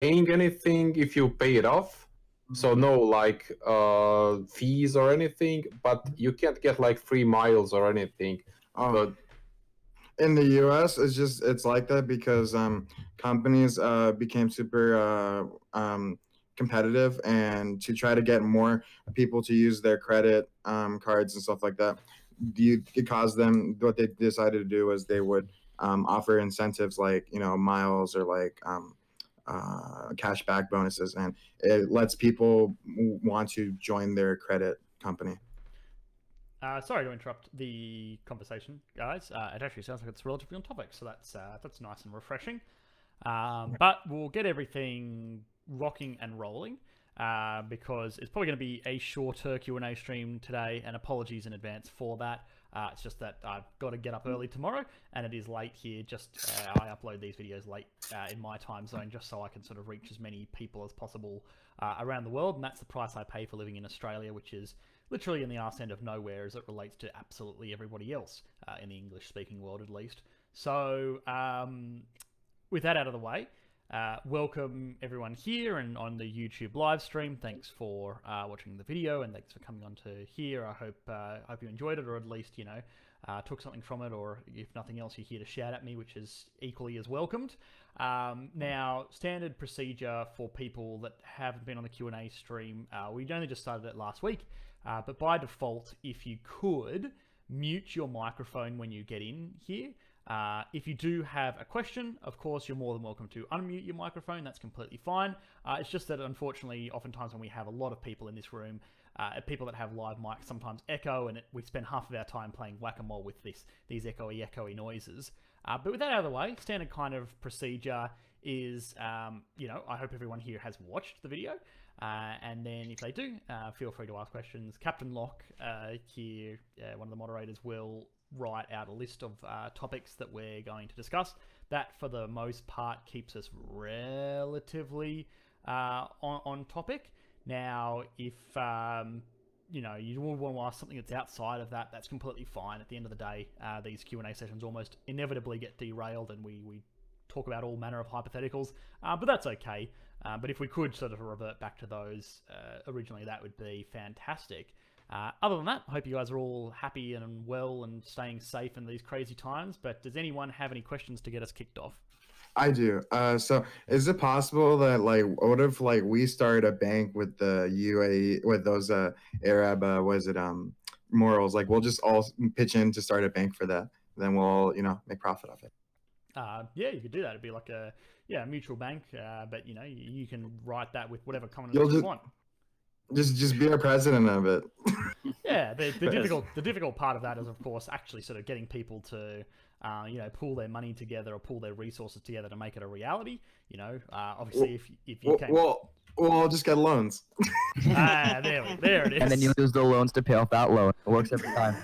paying anything if you pay it off. So no like uh, fees or anything, but you can't get like free miles or anything. Oh, But in the U.S., it's just it's like that because um, companies uh, became super uh, um, competitive, and to try to get more people to use their credit um, cards and stuff like that, you it caused them. What they decided to do was they would um, offer incentives like you know miles or like um, uh, cash back bonuses, and it lets people want to join their credit company. Uh, sorry to interrupt the conversation, guys. Uh, it actually sounds like it's relatively on topic, so that's uh, that's nice and refreshing. Um, but we'll get everything rocking and rolling uh, because it's probably going to be a shorter Q and A stream today. And apologies in advance for that. Uh, it's just that I've got to get up early tomorrow, and it is late here. Just uh, I upload these videos late uh, in my time zone, just so I can sort of reach as many people as possible uh, around the world. And that's the price I pay for living in Australia, which is literally in the arse end of nowhere as it relates to absolutely everybody else uh, in the English speaking world, at least. So, um, with that out of the way, uh, welcome everyone here and on the YouTube live stream. Thanks for uh, watching the video and thanks for coming on to here. I hope uh, hope you enjoyed it or at least you know uh, took something from it, or if nothing else, you're here to shout at me, which is equally as welcomed. Um, now, standard procedure for people that haven't been on the Q and A stream, uh, we only just started it last week, uh, but by default, if you could mute your microphone when you get in here. Uh, if you do have a question, of course, you're more than welcome to unmute your microphone. That's completely fine. Uh, it's just that, unfortunately, oftentimes when we have a lot of people in this room, uh, people that have live mics sometimes echo, and it, we spend half of our time playing whack-a-mole with this these echoey, echoey noises. Uh, but with that out of the way, standard kind of procedure is, um, you know, I hope everyone here has watched the video. Uh, and then if they do, uh, feel free to ask questions. Captain Locke here, one of the moderators, will write out a list of uh, topics that we're going to discuss. That, for the most part, keeps us relatively uh, on, on topic. Now, if um, you know you want to ask something that's outside of that, that's completely fine. At the end of the day, uh, these Q and A sessions almost inevitably get derailed, and we we talk about all manner of hypotheticals. Uh, but that's okay. Uh, but if we could sort of revert back to those uh, originally, that would be fantastic. Uh, other than that, I hope you guys are all happy and well and staying safe in these crazy times. But does anyone have any questions to get us kicked off? I do. Uh, so is it possible that like what if like we start a bank with the UAE with those uh Arab uh, was it um morals? Like we'll just all pitch in to start a bank for that. Then we'll all you know make profit off it. Uh, yeah, you could do that. It'd be like a yeah mutual bank, uh, but you know you, you can write that with whatever common you want. Just just be our president of it. Yeah, the, the difficult the difficult part of that is of course actually sort of getting people to uh, you know pull their money together or pull their resources together to make it a reality. You know, uh, obviously if if you We'll, came we'll we'll just get loans. ah there we, there it is. and then you use the loans to pay off that loan. It works every time.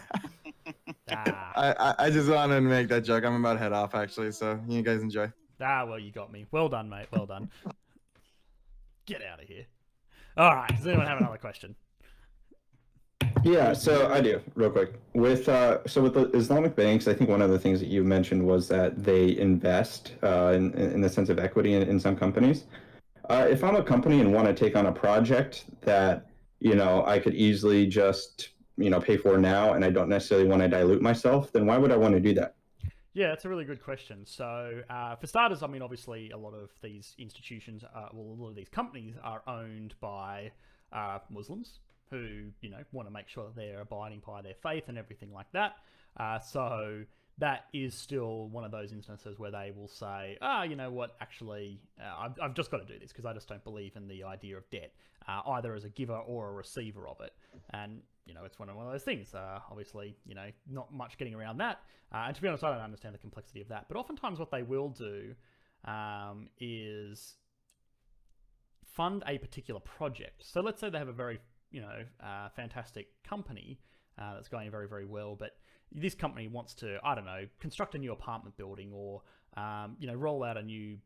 ah, I, I I just wanted to make that joke. I'm about to head off actually, so you guys enjoy. ah, well you got me. Well done, mate. Well done. Get out of here. All right. Does anyone have another question? Yeah, so I do real quick with uh, so with the Islamic banks. I think one of the things that you mentioned was that they invest uh, in in the sense of equity in, in some companies. Uh, if I'm a company and want to take on a project that you know I could easily just you know pay for now, and I don't necessarily want to dilute myself, then why would I want to do that? Yeah, that's a really good question. So, uh, for starters, I mean, obviously, a lot of these institutions, uh, well, a lot of these companies are owned by uh, Muslims who, you know, want to make sure that they're abiding by their faith and everything like that. Uh, so, that is still one of those instances where they will say, ah, you know what, actually, uh, I've, I've just got to do this because I just don't believe in the idea of debt, uh, either as a giver or a receiver of it. And, you know, it's one of, one of those things. Uh, obviously, you know, not much getting around that. Uh, and to be honest, I don't understand the complexity of that. But oftentimes, what they will do um, is fund a particular project. So let's say they have a very, you know, uh, fantastic company uh, that's going very, very well, but this company wants to, I don't know, construct a new apartment building or, um, you know, roll out a new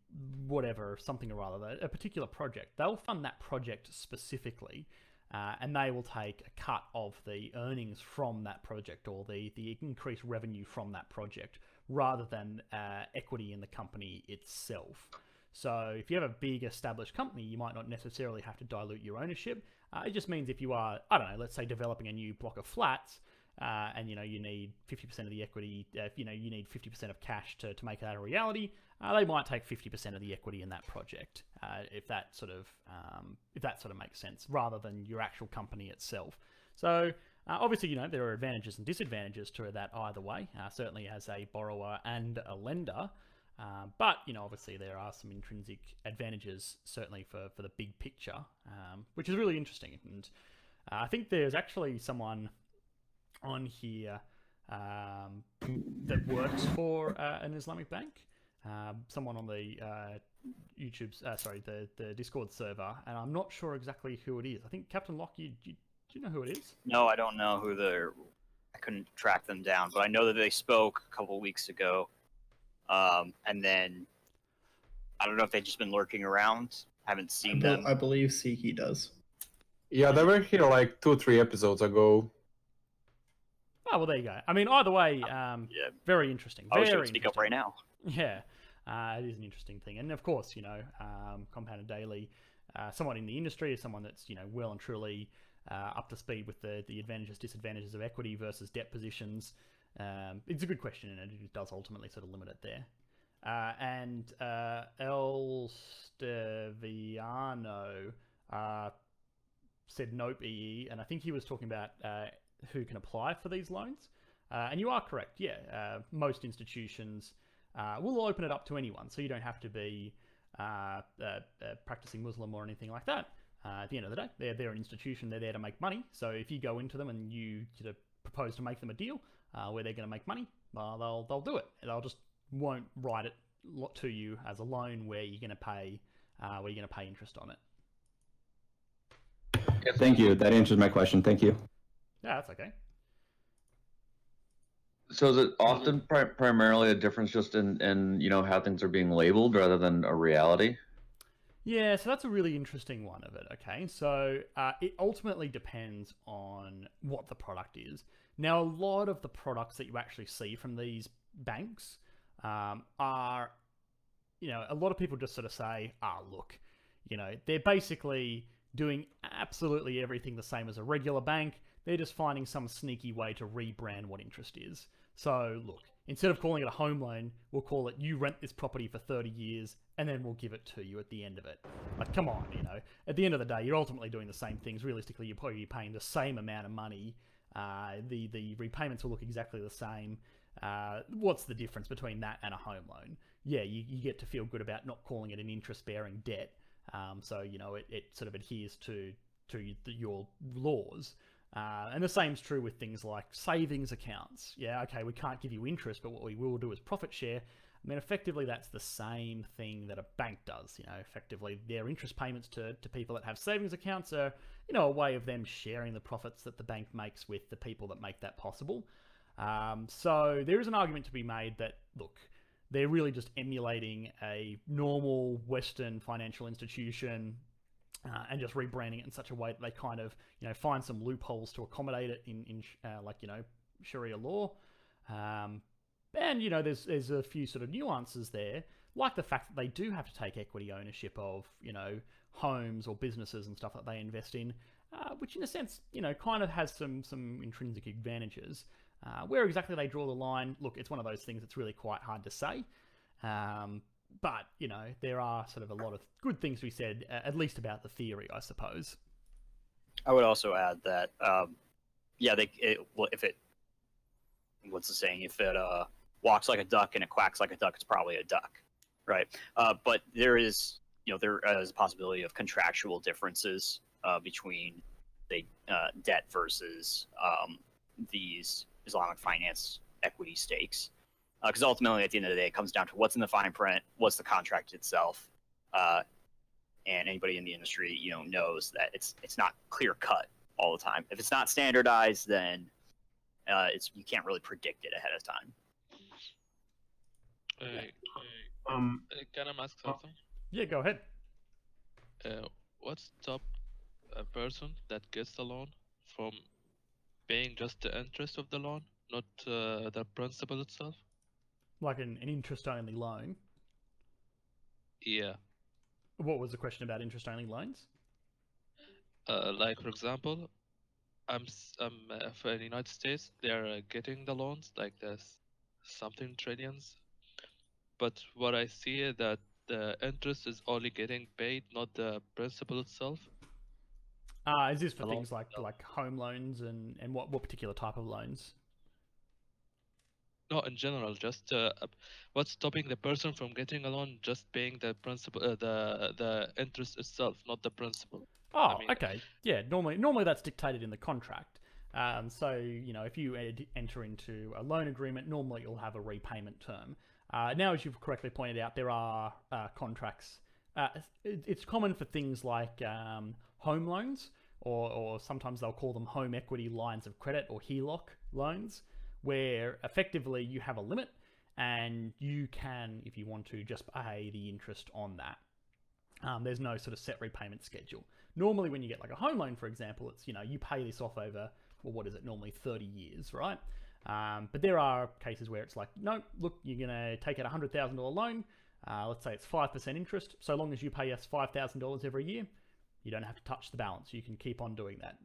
whatever, something or other, a particular project. They'll fund that project specifically. Uh, and they will take a cut of the earnings from that project or the, the increased revenue from that project rather than uh, equity in the company itself. So if you have a big established company, you might not necessarily have to dilute your ownership. Uh, it just means if you are, I don't know, let's say developing a new block of flats, uh, and you know you need 50% of the equity, uh, you know you need 50% of cash to, to make that a reality. Uh, they might take 50% of the equity in that project, uh, if that sort of um, if that sort of makes sense, rather than your actual company itself. So uh, obviously, you know there are advantages and disadvantages to that either way. Certainly as a borrower and a lender. Uh, but you know, obviously, there are some intrinsic advantages, certainly for, for the big picture, um, which is really interesting. And uh, I think there's actually someone on here um, that works for uh, an Islamic bank. Um, someone on the uh, uh, sorry, the, the Discord server, and I'm not sure exactly who it is. I think Captain Locke, you, you, do you know who it is? No, I don't know who they're. I couldn't track them down, but I know that they spoke a couple weeks ago, um, and then I don't know if they've just been lurking around. Haven't seen bel- them. I believe Siki does. Yeah, they were here like two, or three episodes ago. Oh well, there you go. I mean, either way, um, Yeah, very interesting. I was very going to speak up right now. Yeah, uh, it is an interesting thing, and of course, you know, um, Compounded Daily, uh, someone in the industry is someone that's you know well and truly uh, up to speed with the the advantages, disadvantages of equity versus debt positions. Um, it's a good question, and it does ultimately sort of limit it there. Uh, and uh, El Steviano uh, said nope EE, and I think he was talking about uh, who can apply for these loans. Uh, and you are correct, yeah. Uh, most institutions uh, will open it up to anyone, so you don't have to be practicing Muslim or anything like that. At the end of the day, they're, they're an institution, they're there to make money. So if you go into them and you propose to make them a deal uh, where they're going to make money, well, they'll, they'll do it. They'll just won't write it lo- to you as a loan where you're going to pay uh, where you're going to pay interest on it. Thank you. That answers my question. Thank you. Yeah, that's okay. So is it often pri- primarily a difference just in, in you know how things are being labeled rather than a reality? Yeah, so that's a really interesting one of it. Okay, so uh, it ultimately depends on what the product is. Now, a lot of the products that you actually see from these banks um, are, you know, a lot of people just sort of say, ah, look, you know, they're basically doing absolutely everything the same as a regular bank. They're just finding some sneaky way to rebrand what interest is. So, look, instead of calling it a home loan, we'll call it you rent this property for 30 years and then we'll give it to you at the end of it. Like, come on, you know. At the end of the day, you're ultimately doing the same things. Realistically, you're probably paying the same amount of money. Uh, the the repayments will look exactly the same. Uh, what's the difference between that and a home loan? Yeah, you, you get to feel good about not calling it an interest bearing debt. Um, so you know it, it sort of adheres to to your laws. Uh, and the same's true with things like savings accounts. Yeah, okay, we can't give you interest, but what we will do is profit share. I mean, effectively, that's the same thing that a bank does. You know, effectively, their interest payments to, to people that have savings accounts are, you know, a way of them sharing the profits that the bank makes with the people that make that possible. Um, so there is an argument to be made that, look, they're really just emulating a normal Western financial institution uh, and just rebranding it in such a way that they kind of, you know, find some loopholes to accommodate it in, in uh, like, you know, Sharia law. Um, and, you know, there's, there's a few sort of nuances there, like the fact that they do have to take equity ownership of, you know, homes or businesses and stuff that they invest in, uh, which in a sense, you know, kind of has some, some intrinsic advantages. Uh, where exactly they draw the line, look, it's one of those things that's really quite hard to say. Um, but, you know, there are sort of a lot of good things to be said, at least about the theory, I suppose. I would also add that, um, yeah, they it, well, if it, what's the saying? If it uh, walks like a duck and it quacks like a duck, it's probably a duck, right? Uh, but there is, you know, there is a possibility of contractual differences uh, between the uh, debt versus um, these Islamic finance equity stakes, because ultimately, at the end of the day, it comes down to what's in the fine print, what's the contract itself, uh, and anybody in the industry, you know, knows that it's it's not clear cut all the time. If it's not standardized, then uh, it's you can't really predict it ahead of time. Uh, uh, Um, uh, can I ask something? Yeah, go ahead. Uh, what's top a person that gets the loan from paying just the interest of the loan, not uh, the principal itself? Like an, an interest only loan. Yeah. What was the question about interest only loans? Uh, like for example, I'm um uh, for the United States, they're uh, getting the loans like this something trillions, but what I see is that the interest is only getting paid, not the principal itself. Uh, is this for things like like home loans and, and what, what particular type of loans? No, in general, just uh, uh, what's stopping the person from getting a loan? Just paying the principal, uh, the the interest itself, not the principal. Oh, mean- okay. Yeah, normally normally that's dictated in the contract. Um, so you know, if you ed- enter into a loan agreement, normally you'll have a repayment term. Uh, now, as you've correctly pointed out, there are uh, contracts. Uh, it- it's common for things like um, home loans, or, or sometimes they'll call them home equity lines of credit or HELOC loans, where effectively you have a limit and you can, if you want to, just pay the interest on that. Um, there's no sort of set repayment schedule. Normally, when you get like a home loan, for example, it's you know you pay this off over well, what is it normally 30 years, right? Um, but there are cases where it's like, no, look, you're gonna take out a hundred thousand dollar loan. Uh, let's say it's five percent interest. So long as you pay us five thousand dollars every year, you don't have to touch the balance. You can keep on doing that.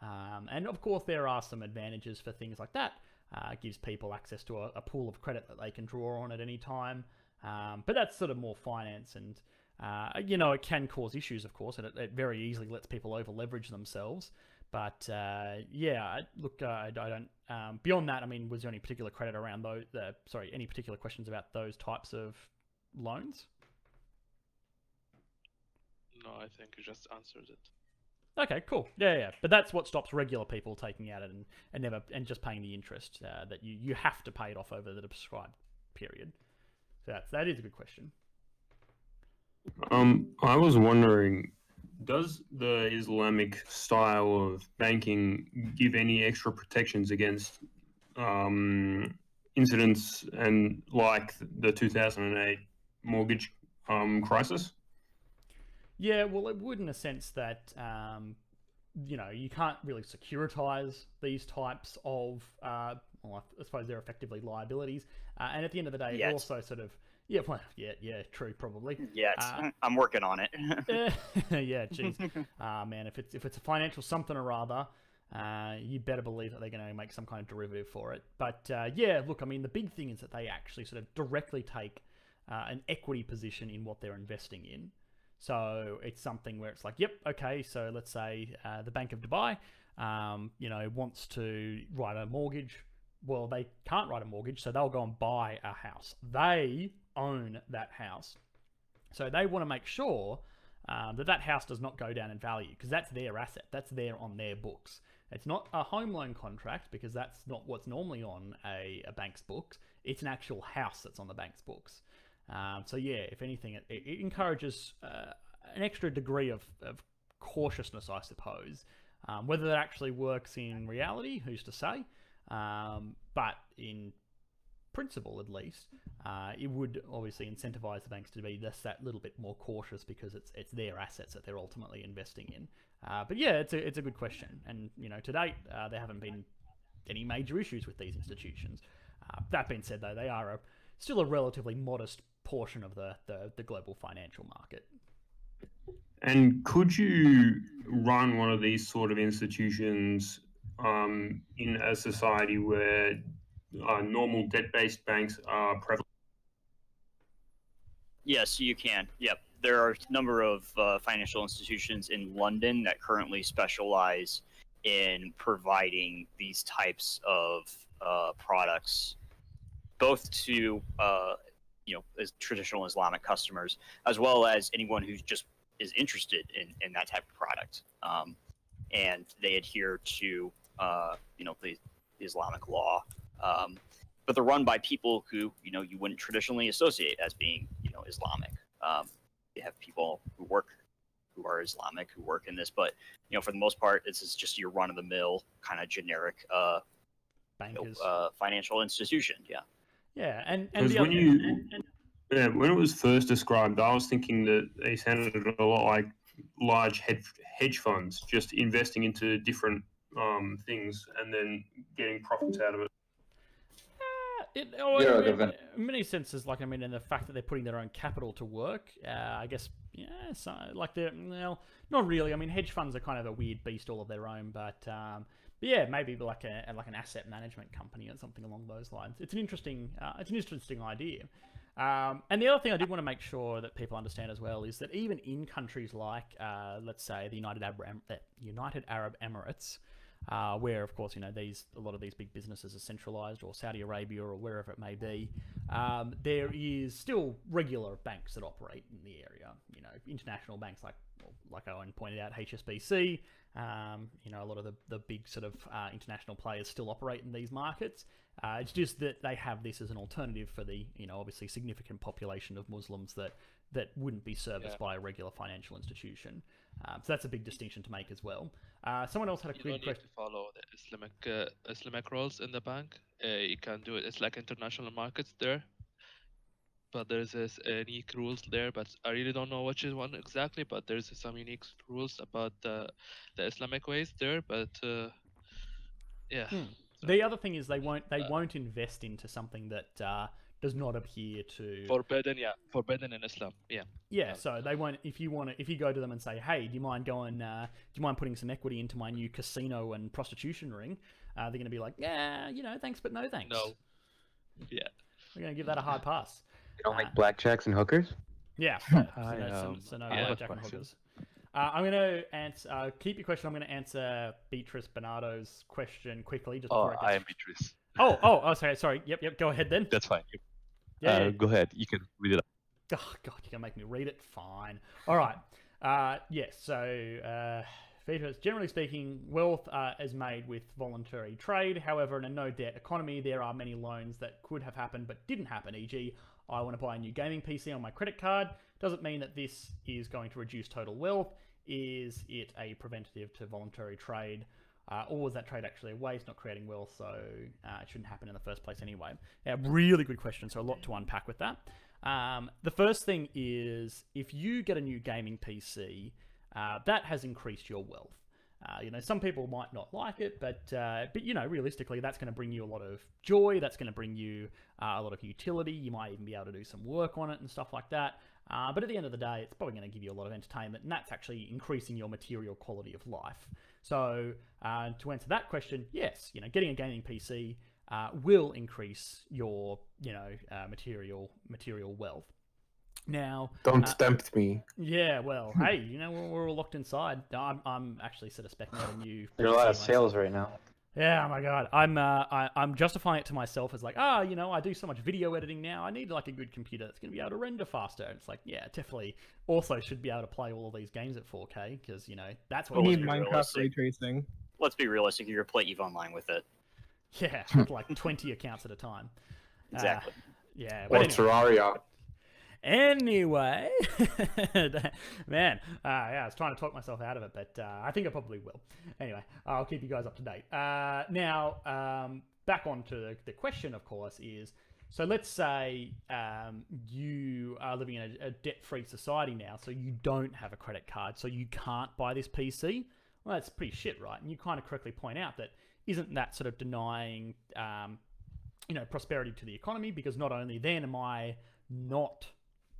Um, and of course, there are some advantages for things like that. Uh, gives people access to a, a pool of credit that they can draw on at any time. Um, but that's sort of more finance and uh, you know, it can cause issues, of course, and it, it very easily lets people over leverage themselves. But uh, yeah, look, uh, I, I don't. Um, beyond that, I mean, was there any particular credit around those? Uh, sorry, any particular questions about those types of loans? No, I think you just answered it. Okay, cool. Yeah, yeah. But that's what stops regular people taking out it and, and never and just paying the interest uh, that you, you have to pay it off over the prescribed period. So that's that is a good question. Um, I was wondering, does the Islamic style of banking give any extra protections against um, incidents and like the 2008 mortgage um, crisis? Yeah, well, it would in a sense that um, you know you can't really securitize these types of. Uh, well, I suppose they're effectively liabilities, uh, and at the end of the day, it also sort of yeah, well, yeah, yeah, true, probably. Yeah, Uh, I'm working on it. Yeah, jeez. Ah, man, if it's if it's a financial something or other, uh, you better believe that they're going to make some kind of derivative for it. But uh, yeah, look, I mean, the big thing is that they actually sort of directly take uh, an equity position in what they're investing in. So it's something where it's like, yep, okay, so let's say uh, the Bank of Dubai, um, you know, wants to write a mortgage. Well, they can't write a mortgage, so they'll go and buy a house. They own that house. So they want to make sure um, that that house does not go down in value because that's their asset. That's there on their books. It's not a home loan contract because that's not what's normally on a, a bank's books. It's an actual house that's on the bank's books. Um, so yeah, if anything, it, it encourages uh, an extra degree of, of cautiousness, I suppose. Um, whether that actually works in reality, who's to say? Um, but in principle, at least, uh, it would obviously incentivize the banks to be just that little bit more cautious because it's it's their assets that they're ultimately investing in. Uh, but yeah, it's a it's a good question, and you know, to date, uh, there haven't been any major issues with these institutions. Uh, that being said, though, they are a, still a relatively modest portion of the, the, the global financial market. And could you run one of these sort of institutions um, in a society where uh, normal debt-based banks are prevalent? Yes, you can. Yep. There are a number of uh, financial institutions in London that currently specialize in providing these types of uh, products, both to uh, you know as traditional Islamic customers, as well as anyone who just is interested in, in that type of product. Um, and they adhere to uh, you know the Islamic law. Um, but they're run by people who you know you wouldn't traditionally associate as being know Islamic. Um, you have people who work who are Islamic who work in this, but you know for the most part, this is just your run of the mill kind of generic uh, you know, uh, financial institution. Yeah. yeah, and, and the when other, you and- and- yeah, when it was first described, I was thinking that they sounded a lot like large hedge hedge funds just investing into different um, things and then getting profits out of it. It, oh, Yeah, in, in- in many senses, like I mean, in the fact that they're putting their own capital to work, uh, I guess yeah, so like they're well, not really. I mean, hedge funds are kind of a weird beast all of their own, but um, but yeah, maybe like a like an asset management company or something along those lines. It's an interesting uh, it's an interesting idea. Um, and the other thing I did want to make sure that people understand as well is that even in countries like, uh, let's say, the United Arab, United Arab Emirates, uh, where of course you know these a lot of these big businesses are centralized, or Saudi Arabia, or wherever it may be, um, there is still regular banks that operate in the area. You know, international banks like like Owen pointed out, HSBC. Um, you know, a lot of the, the big sort of uh, international players still operate in these markets. Uh, it's just that they have this as an alternative for the, you know, obviously significant population of Muslims that that wouldn't be serviced yeah. by a regular financial institution. Um, so that's a big distinction to make as well. Uh, someone else had a you quick question. to follow the Islamic uh, Islamic rules in the bank. Uh, you can do it. It's like international markets there, but there's this unique rules there. But I really don't know which is one exactly. But there's some unique rules about the the Islamic ways there. But uh, yeah. Hmm. So, the other thing is they won't they uh, won't invest into something that uh, does not appear to forbidden yeah forbidden in islam yeah yeah so they won't if you want to if you go to them and say hey do you mind going uh, do you mind putting some equity into my new casino and prostitution ring uh, they're going to be like yeah you know thanks but no thanks no yeah we're going to give that a hard pass you don't uh, like blackjacks and hookers yeah so, I, no, um, so, so no blackjack and hookers uh, I'm going to answer. Uh, keep your question. I'm going to answer Beatrice Bernardo's question quickly. Just oh, I am Beatrice. Oh, oh, oh, sorry, sorry. Yep, yep. Go ahead then. That's fine. Yeah. Uh, go ahead. You can read it. Oh God, you're gonna make me read it. Fine. All right. Uh, yes. so, uh, features. Generally speaking, wealth uh, is made with voluntary trade. However, in a no-debt economy, there are many loans that could have happened but didn't happen. E.g., I want to buy a new gaming PC on my credit card. Doesn't mean that this is going to reduce total wealth. Is it a preventative to voluntary trade? Uh, or was that trade actually a waste, not creating wealth, so uh, it shouldn't happen in the first place anyway? Yeah, really good question, so a lot to unpack with that. Um, the first thing is if you get a new gaming PC, uh, that has increased your wealth. Uh, you know, some people might not like it, but uh, but you know, realistically, that's going to bring you a lot of joy. That's going to bring you uh, a lot of utility. You might even be able to do some work on it and stuff like that. But at the end of the day, it's probably going to give you a lot of entertainment, and that's actually increasing your material quality of life. So uh, to answer that question, yes, you know, getting a gaming PC uh, will increase your, you know, uh, material material wealth. Now, don't uh, tempt me. Yeah, well, hey, you know, we're, we're all locked inside. I'm, I'm actually sort of speculating you. There are a lot of sales right now. Yeah, oh my god, I'm uh, I, I'm justifying it to myself as like, ah, oh, you know, I do so much video editing now. I need like a good computer that's going to be able to render faster. And it's like, yeah, definitely. Also, should be able to play all of these games at 4K because you know that's what. You need Minecraft ray tracing. Let's be realistic. You are play Eve Online with it. Yeah, with like 20 accounts at a time. Exactly. Uh, yeah. Or anyway. Terraria. Anyway, man, uh, yeah, I was trying to talk myself out of it, but uh, I think I probably will. Anyway, I'll keep you guys up to date. Uh, now, um, back on to the, the, question, of course, is so let's say um, you are living in a, a debt free society now, so you don't have a credit card, so you can't buy this PC. Well, that's pretty shit, right? And you kind of correctly point out that isn't that sort of denying, um, you know, prosperity to the economy? Because not only then am I not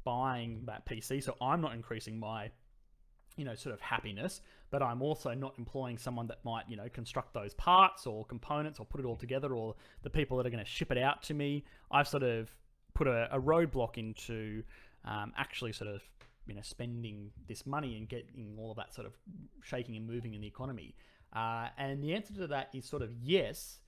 buying that PC, so I'm not increasing my you know sort of happiness but i'm also not employing someone that might you know construct those parts or components or put it all together or the people that are going to ship it out to me. I've sort of put a, a roadblock into um, actually sort of you know spending this money and getting all of that sort of shaking and moving in the economy. Uh, and the answer to that is sort of yes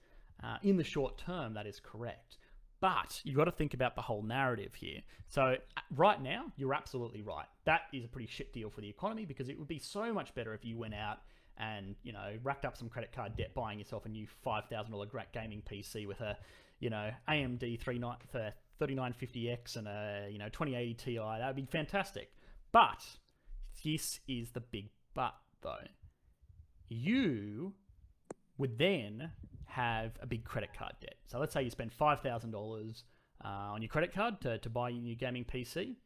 uh, in the short term that is correct but you've got to think about the whole narrative here. So, uh, right now, you're absolutely right. That is a pretty shit deal for the economy because it would be so much better if you went out and, you know, racked up some credit card debt buying yourself a new $5,000 great gaming PC with a, you know, AMD 3950X and a, you know, 2080 Ti. That would be fantastic. But this is the big but, though. You would then have a big credit card debt. So let's say you spend $5,000 uh, on your credit card to, to buy your new gaming PC.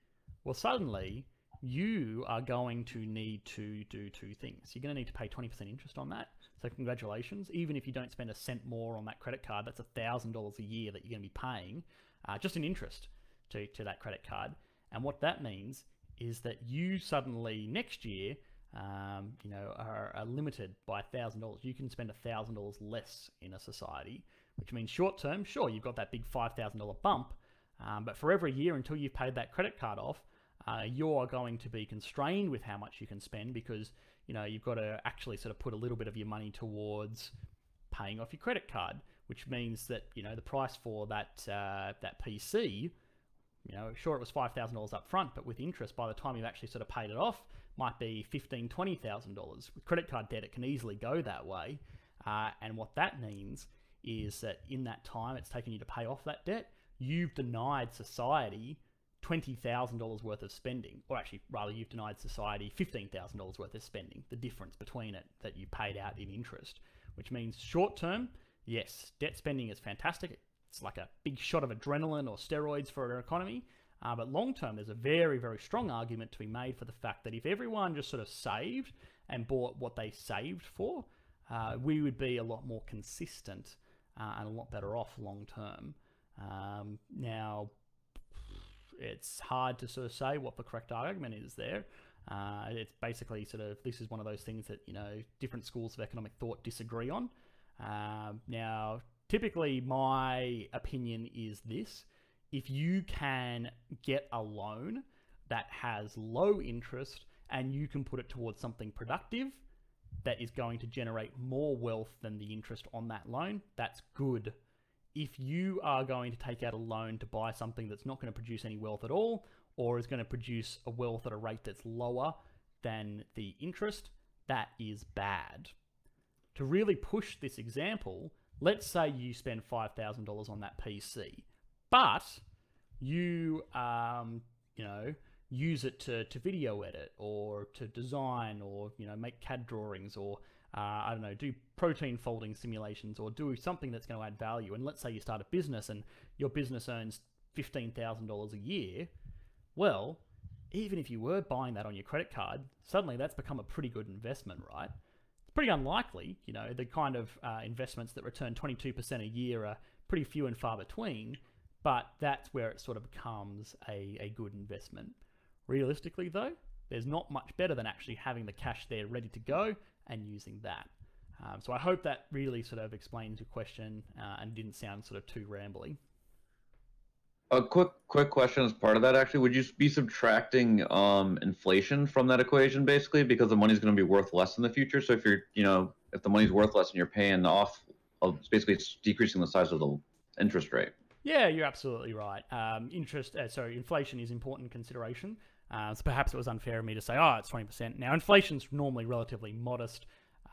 Well, suddenly you are going to need to do two things. You're going to need to pay 20% interest on that. So congratulations. Even if you don't spend a cent more on that credit card, that's $1,000 a year that you're going to be paying uh, just in interest to, to that credit card. And what that means is that you suddenly next year, um, you know, are, are limited by thousand dollars. You can spend thousand dollars less in a society, which means short term, sure, you've got that big five thousand dollar bump, um, but for every year until you've paid that credit card off, uh, you're going to be constrained with how much you can spend because you know you've got to actually sort of put a little bit of your money towards paying off your credit card, which means that you know the price for that uh, that PC, you know, sure it was five thousand dollars up front, but with interest, by the time you've actually sort of paid it off, might be fifteen, twenty thousand dollars. With credit card debt, it can easily go that way, uh, and what that means is that in that time it's taken you to pay off that debt, you've denied society $20,000 worth of spending, or actually, rather, you've denied society $15,000 worth of spending, the difference between it that you paid out in interest, which means short term, yes, debt spending is fantastic. It's like a big shot of adrenaline or steroids for our economy. Uh, but long term, there's a very, very strong argument to be made for the fact that if everyone just sort of saved and bought what they saved for, uh, we would be a lot more consistent uh, and a lot better off long term. Um, now, it's hard to sort of say what the correct argument is there. Uh, it's basically sort of this is one of those things that you know different schools of economic thought disagree on. Um, now, typically, my opinion is this: if you can get a loan that has low interest and you can put it towards something productive that is going to generate more wealth than the interest on that loan, that's good if you are going to take out a loan to buy something that's not going to produce any wealth at all, or is going to produce a wealth at a rate that's lower than the interest, that is bad. To really push this example, let's say you spend $5,000 on that PC, but you, um, you know, use it to, to video edit or to design or, you know, make CAD drawings or uh, I don't know, do protein folding simulations or do something that's going to add value. And let's say you start a business and your business earns $15,000 a year. Well, even if you were buying that on your credit card, suddenly that's become a pretty good investment, right? It's pretty unlikely, you know, the kind of uh, investments that return 22% a year are pretty few and far between, but that's where it sort of becomes a, a good investment. Realistically, though, there's not much better than actually having the cash there ready to go and using that. Um, so I hope that really sort of explains your question uh, and didn't sound sort of too rambly. A quick quick question as part of that actually, would you be subtracting um, inflation from that equation basically because the money's going to be worth less in the future? So if you're, you know, if the money's worth less and you're paying off, of basically it's decreasing the size of the interest rate. Yeah, you're absolutely right. Um, interest, uh, sorry, inflation is important consideration. Uh, so perhaps it was unfair of me to say, oh, it's 20%. Now, inflation's normally relatively modest,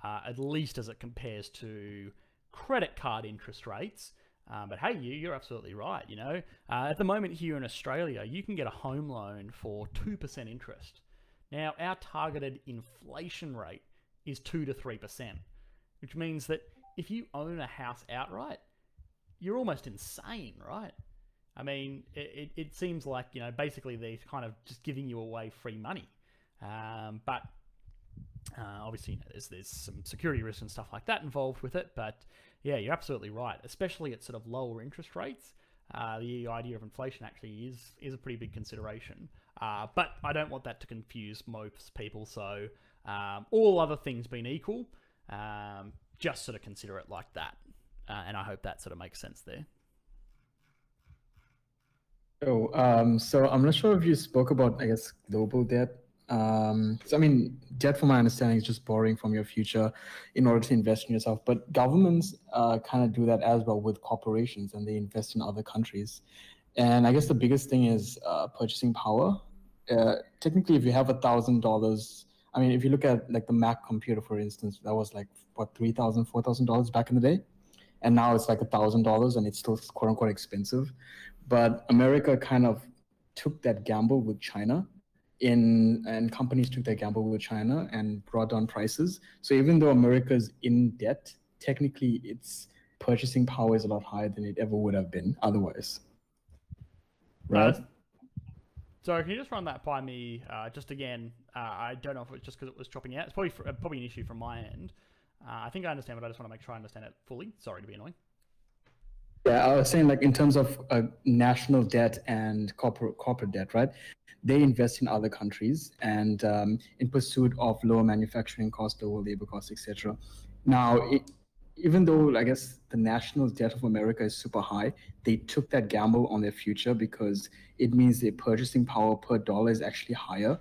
uh, at least as it compares to credit card interest rates. Um, but hey, you, you're absolutely right. You know, uh, at the moment here in Australia, you can get a home loan for 2% interest. Now, our targeted inflation rate is 2 to 3%, which means that if you own a house outright, you're almost insane, right? I mean, it, it, seems like, you know, basically they're kind of just giving you away free money. Um, but uh, obviously, you know, there's, there's some security risks and stuff like that involved with it. But yeah, you're absolutely right. Especially at sort of lower interest rates, uh, the idea of inflation actually is, is a pretty big consideration. Uh, but I don't want that to confuse most people. So um, all other things being equal, um, just sort of consider it like that. Uh, and I hope that sort of makes sense there. Oh, um, so I'm not sure if you spoke about, I guess, global debt. Um, so I mean, debt, from my understanding, is just borrowing from your future in order to invest in yourself. But governments uh, kind of do that as well with corporations, and they invest in other countries. And I guess the biggest thing is uh, purchasing power. Uh, technically, if you have a thousand dollars, I mean, if you look at like the Mac computer, for instance, that was like what three thousand, four thousand dollars back in the day, and now it's like a thousand dollars, and it's still quote unquote expensive. But America kind of took that gamble with China in and companies took that gamble with China and brought down prices. So even though America's in debt, technically its purchasing power is a lot higher than it ever would have been otherwise. Right? Uh, so can you just run that by me uh, just again? Uh, I don't know if it's just because it was chopping out. It's probably for, probably an issue from my end. Uh, I think I understand, but I just want to make sure I understand it fully. Sorry to be annoying. Yeah, I was saying like in terms of uh, national debt and corporate corporate debt, right? They invest in other countries and um, in pursuit of lower manufacturing costs, lower labor costs, etc. Now, it, even though I guess the national debt of America is super high, they took that gamble on their future because it means their purchasing power per dollar is actually higher.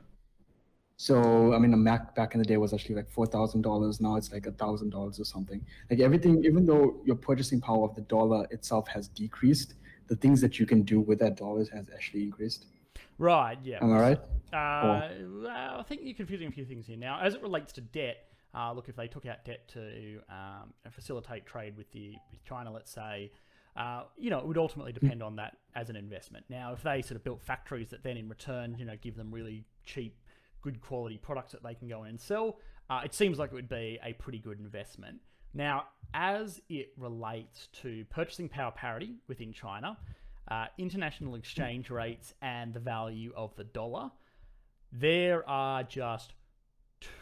So I mean, a Mac back in the day was actually like four thousand dollars. Now it's like a thousand dollars or something. Like everything, even though your purchasing power of the dollar itself has decreased, the things that you can do with that dollars has actually increased. Right. Yeah. Am I right? Uh, I think you're confusing a few things here. Now, as it relates to debt, uh, look, if they took out debt to um, facilitate trade with the with China, let's say, uh, you know, it would ultimately depend on that as an investment. Now, if they sort of built factories that then in return, you know, give them really cheap, good quality products that they can go in and sell, uh, it seems like it would be a pretty good investment. Now, as it relates to purchasing power parity within China, uh, international exchange rates, and the value of the dollar, there are just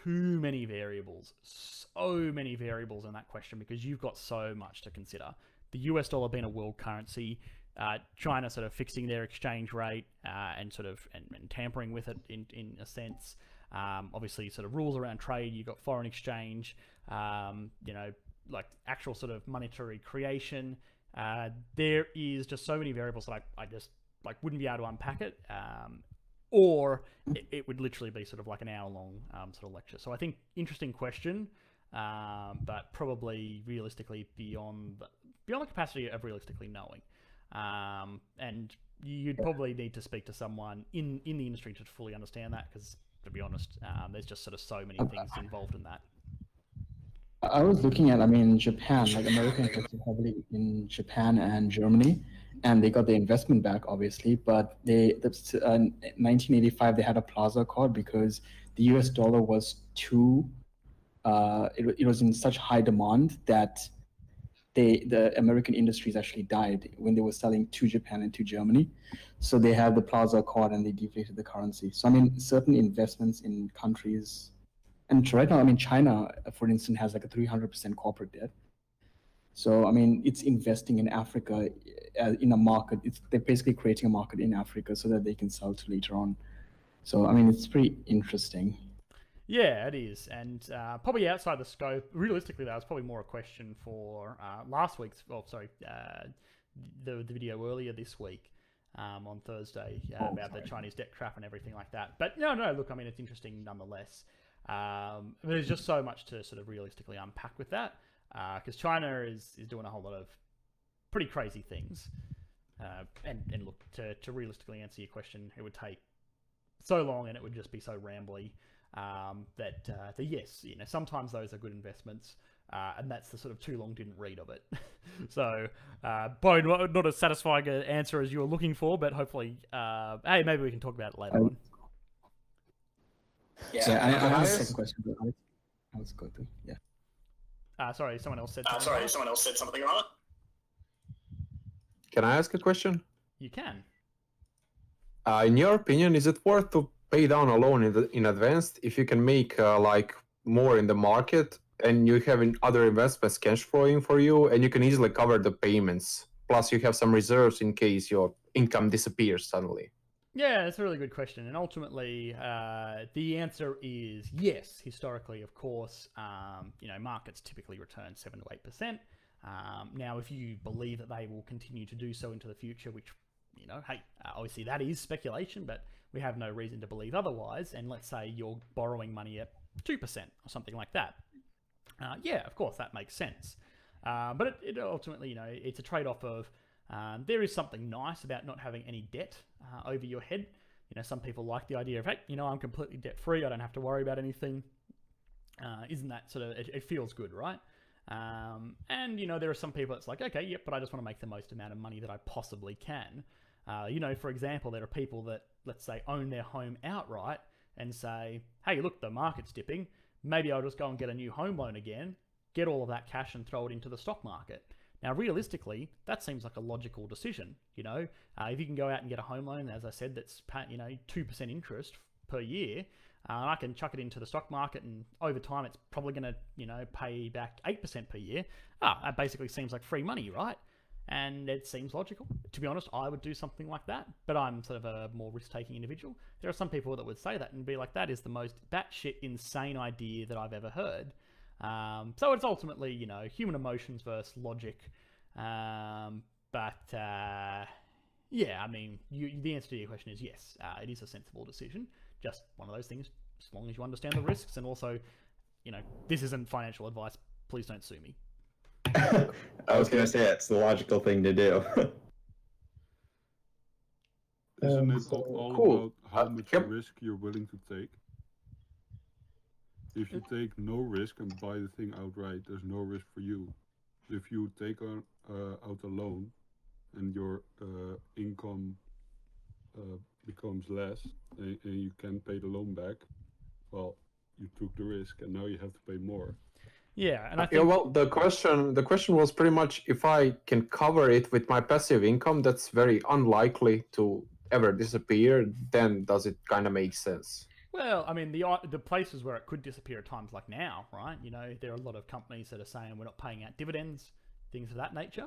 too many variables, so many variables in that question because you've got so much to consider. The US dollar being a world currency, uh, China sort of fixing their exchange rate uh, and sort of and, and, tampering with it in, in a sense. Um, obviously, sort of rules around trade. You've got foreign exchange, um, you know, like actual sort of monetary creation. Uh, there is just so many variables that I, I just like wouldn't be able to unpack it. Um, or it, it, would literally be sort of like an hour long um, sort of lecture. So I think interesting question, um, but probably realistically beyond beyond the capacity of realistically knowing. Um, and you'd probably need to speak to someone in in the industry to fully understand that because to be honest, um, there's just sort of so many things involved in that. I was looking at, I mean, Japan, like America invested heavily in Japan and Germany and they got the investment back, obviously. But they, the, uh, 1985, they had a Plaza Accord because the U.S. dollar was too, uh, it, it was in such high demand that they, the American industries actually died when they were selling to Japan and to Germany. So they had the Plaza Accord and they deflated the currency. So I mean, certain investments in countries, and right now, I mean, China, for instance, has like a 300% corporate debt. So I mean, it's investing in Africa uh, in a market. It's they're basically creating a market in Africa so that they can sell to later on. So I mean, it's pretty interesting. Yeah, it is, and uh, probably outside the scope. Realistically, that was probably more a question for uh, last week's. Well, sorry, uh, the the video earlier this week um, on Thursday uh, oh, about sorry. the Chinese debt trap and everything like that. But no, no, look, I mean, it's interesting nonetheless. Um, there's just so much to sort of realistically unpack with that because uh, China is, is doing a whole lot of pretty crazy things. Uh, and, and look, to, to realistically answer your question, it would take so long and it would just be so rambly um, that, uh, the, yes, you know, sometimes those are good investments. Uh, and that's the sort of too long didn't read of it. so, uh, probably not, not as satisfying an answer as you were looking for, but hopefully, uh, hey, maybe we can talk about it later um, on. Yeah, so I, I have a question, but I, I was going to, yeah. Uh, sorry, someone else said. Uh, sorry, someone else said something on it. Can I ask a question? You can. Uh, in your opinion, is it worth to pay down a loan in, the, in advance if you can make uh, like more in the market and you have other investments cash flowing for you and you can easily cover the payments? Plus, you have some reserves in case your income disappears suddenly. Yeah, that's a really good question. And ultimately, uh, the answer is yes. Historically, of course, um, you know, markets typically return 7 to 8%. Um, now, if you believe that they will continue to do so into the future, which, you know, hey, obviously that is speculation, but we have no reason to believe otherwise. And let's say you're borrowing money at 2% or something like that. Uh, yeah, of course, that makes sense. Uh, but it, it ultimately, you know, it's a trade off of um, there is something nice about not having any debt uh, over your head. You know, some people like the idea of, hey, you know, I'm completely debt free. I don't have to worry about anything. Uh, isn't that sort of, it, it feels good, right? Um, and, you know, there are some people that's like, okay, yep, but I just want to make the most amount of money that I possibly can. Uh, you know, for example, there are people that, let's say, own their home outright and say, hey, look, the market's dipping. Maybe I'll just go and get a new home loan again, get all of that cash and throw it into the stock market. Now, realistically, that seems like a logical decision. You know, uh, if you can go out and get a home loan, as I said, that's you know two percent interest per year, uh, I can chuck it into the stock market, and over time, it's probably going to you know pay back eight percent per year. Ah, that basically seems like free money, right? And it seems logical. To be honest, I would do something like that, but I'm sort of a more risk-taking individual. There are some people that would say that and be like, "That is the most batshit insane idea that I've ever heard." Um, so it's ultimately, you know, human emotions versus logic. Um, but uh, yeah, I mean, you, the answer to your question is yes. Uh, it is a sensible decision. Just one of those things. As long as you understand the risks, and also, you know, this isn't financial advice. Please don't sue me. I was gonna say it's the logical thing to do. Isn't Um, it so- all cool. about how Uh, much yep. risk you're willing to take? If you take no risk and buy the thing outright, there's no risk for you. If you take on, uh, out a loan and your uh, income uh, becomes less and, and you can't pay the loan back, well, you took the risk and now you have to pay more. Yeah, and I Uh, think yeah, well, the question the question was pretty much if I can cover it with my passive income, that's very unlikely to ever disappear. Then does it kind of make sense? Well, I mean, the uh, the places where it could disappear at times like now, right? You know, there are a lot of companies that are saying we're not paying out dividends, things of that nature.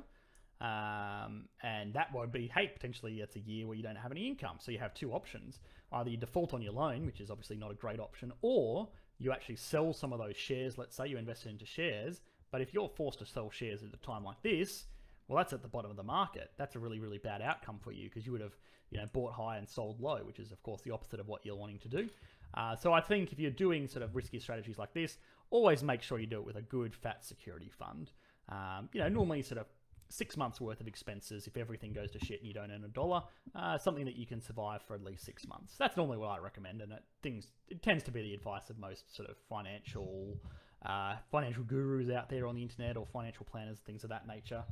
Um, and that would be, hey, potentially it's a year where you don't have any income. So you have two options. Either you default on your loan, which is obviously not a great option, or you actually sell some of those shares. Let's say you invested into shares, but if you're forced to sell shares at a time like this, well, that's at the bottom of the market. That's a really, really bad outcome for you because you would have, you know, bought high and sold low, which is, of course, the opposite of what you're wanting to do. Uh, so I think if you're doing sort of risky strategies like this, always make sure you do it with a good fat security fund. Um, you know, normally sort of six months worth of expenses if everything goes to shit and you don't earn a dollar. Uh, something that you can survive for at least six months. That's normally what I recommend, and it things it tends to be the advice of most sort of financial uh, financial gurus out there on the internet or financial planners, things of that nature.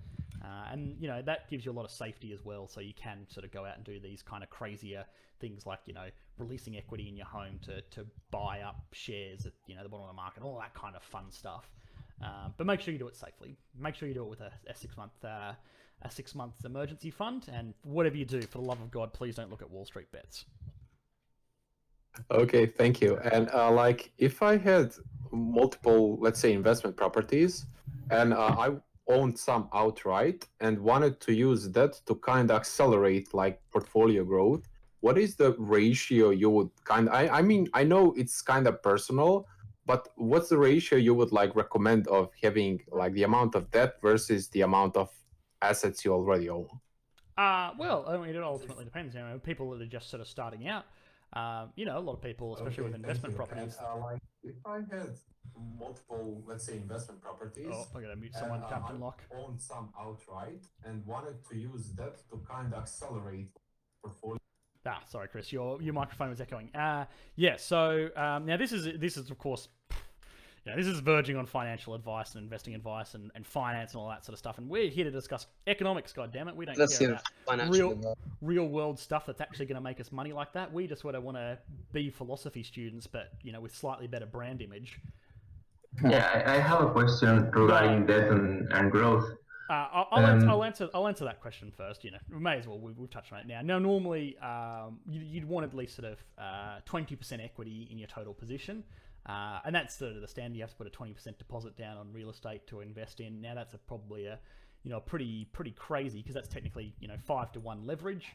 Uh, and you know that gives you a lot of safety as well, so you can sort of go out and do these kind of crazier things like you know releasing equity in your home to to buy up shares at you know the bottom of the market, all that kind of fun stuff. Um, but make sure you do it safely. Make sure you do it with a, a six month uh, a six month emergency fund, and whatever you do, for the love of God, please don't look at Wall Street bets. Okay, thank you. And uh, like, if I had multiple, let's say, investment properties, and uh, I owned some outright and wanted to use that to kind of accelerate like portfolio growth, what is the ratio you would kind? I I mean, I know it's kind of personal, but what's the ratio you would like recommend of having like the amount of debt versus the amount of assets you already own? Uh, well, I mean, it ultimately depends. You know, people that are just sort of starting out, um, you know, a lot of people, especially with investment properties. like, if I had multiple, let's say, investment properties. Oh, I gotta mute someone. and, uh, Captain I Lock. owned some outright and wanted to use that to kind of accelerate portfolio. Ah, sorry, Chris, your your microphone was echoing. Uh, yeah. So um, now this is this is of course, yeah, this is verging on financial advice and investing advice and, and finance and all that sort of stuff. And we're here to discuss economics. God damn it, we don't Let's care about real advice. real world stuff that's actually going to make us money like that. We just sort of want to be philosophy students, but you know, with slightly better brand image. Yeah, I I have a question regarding debt and, and growth. Uh, I'll, I'll, answer, Um, I'll answer. I'll answer that question first. You know, we may as well. We've, we've touched on it now. Now, normally, um, you, you'd want at least sort of uh, twenty percent equity in your total position, uh, and that's sort of the standard. You have to put a twenty percent deposit down on real estate to invest in. Now, that's a, probably a, you know, pretty pretty crazy because that's technically you know five to one leverage.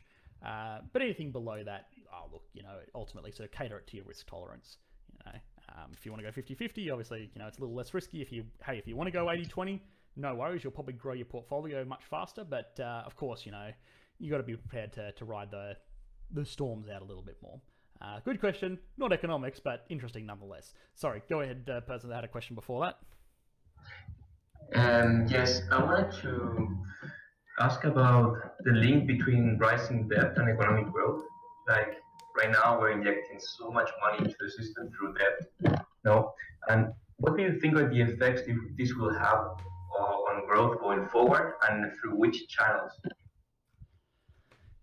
Uh, but anything below that, oh look, you know, ultimately sort of cater it to your risk tolerance. You know, um, if you want to go 50-50, obviously, you know, it's a little less risky. If you, hey, if you want to go 80-20, no worries, you'll probably grow your portfolio much faster. But uh, of course, you know, you got to be prepared to, to ride the the storms out a little bit more. Uh, good question, not economics, but interesting nonetheless. Sorry, go ahead, uh, person that had a question before that. Um, yes, I wanted to ask about the link between rising debt and economic growth. Like right now, we're injecting so much money into the system through debt. No, and what do you think are the effects this will have on growth going forward, and through which channels?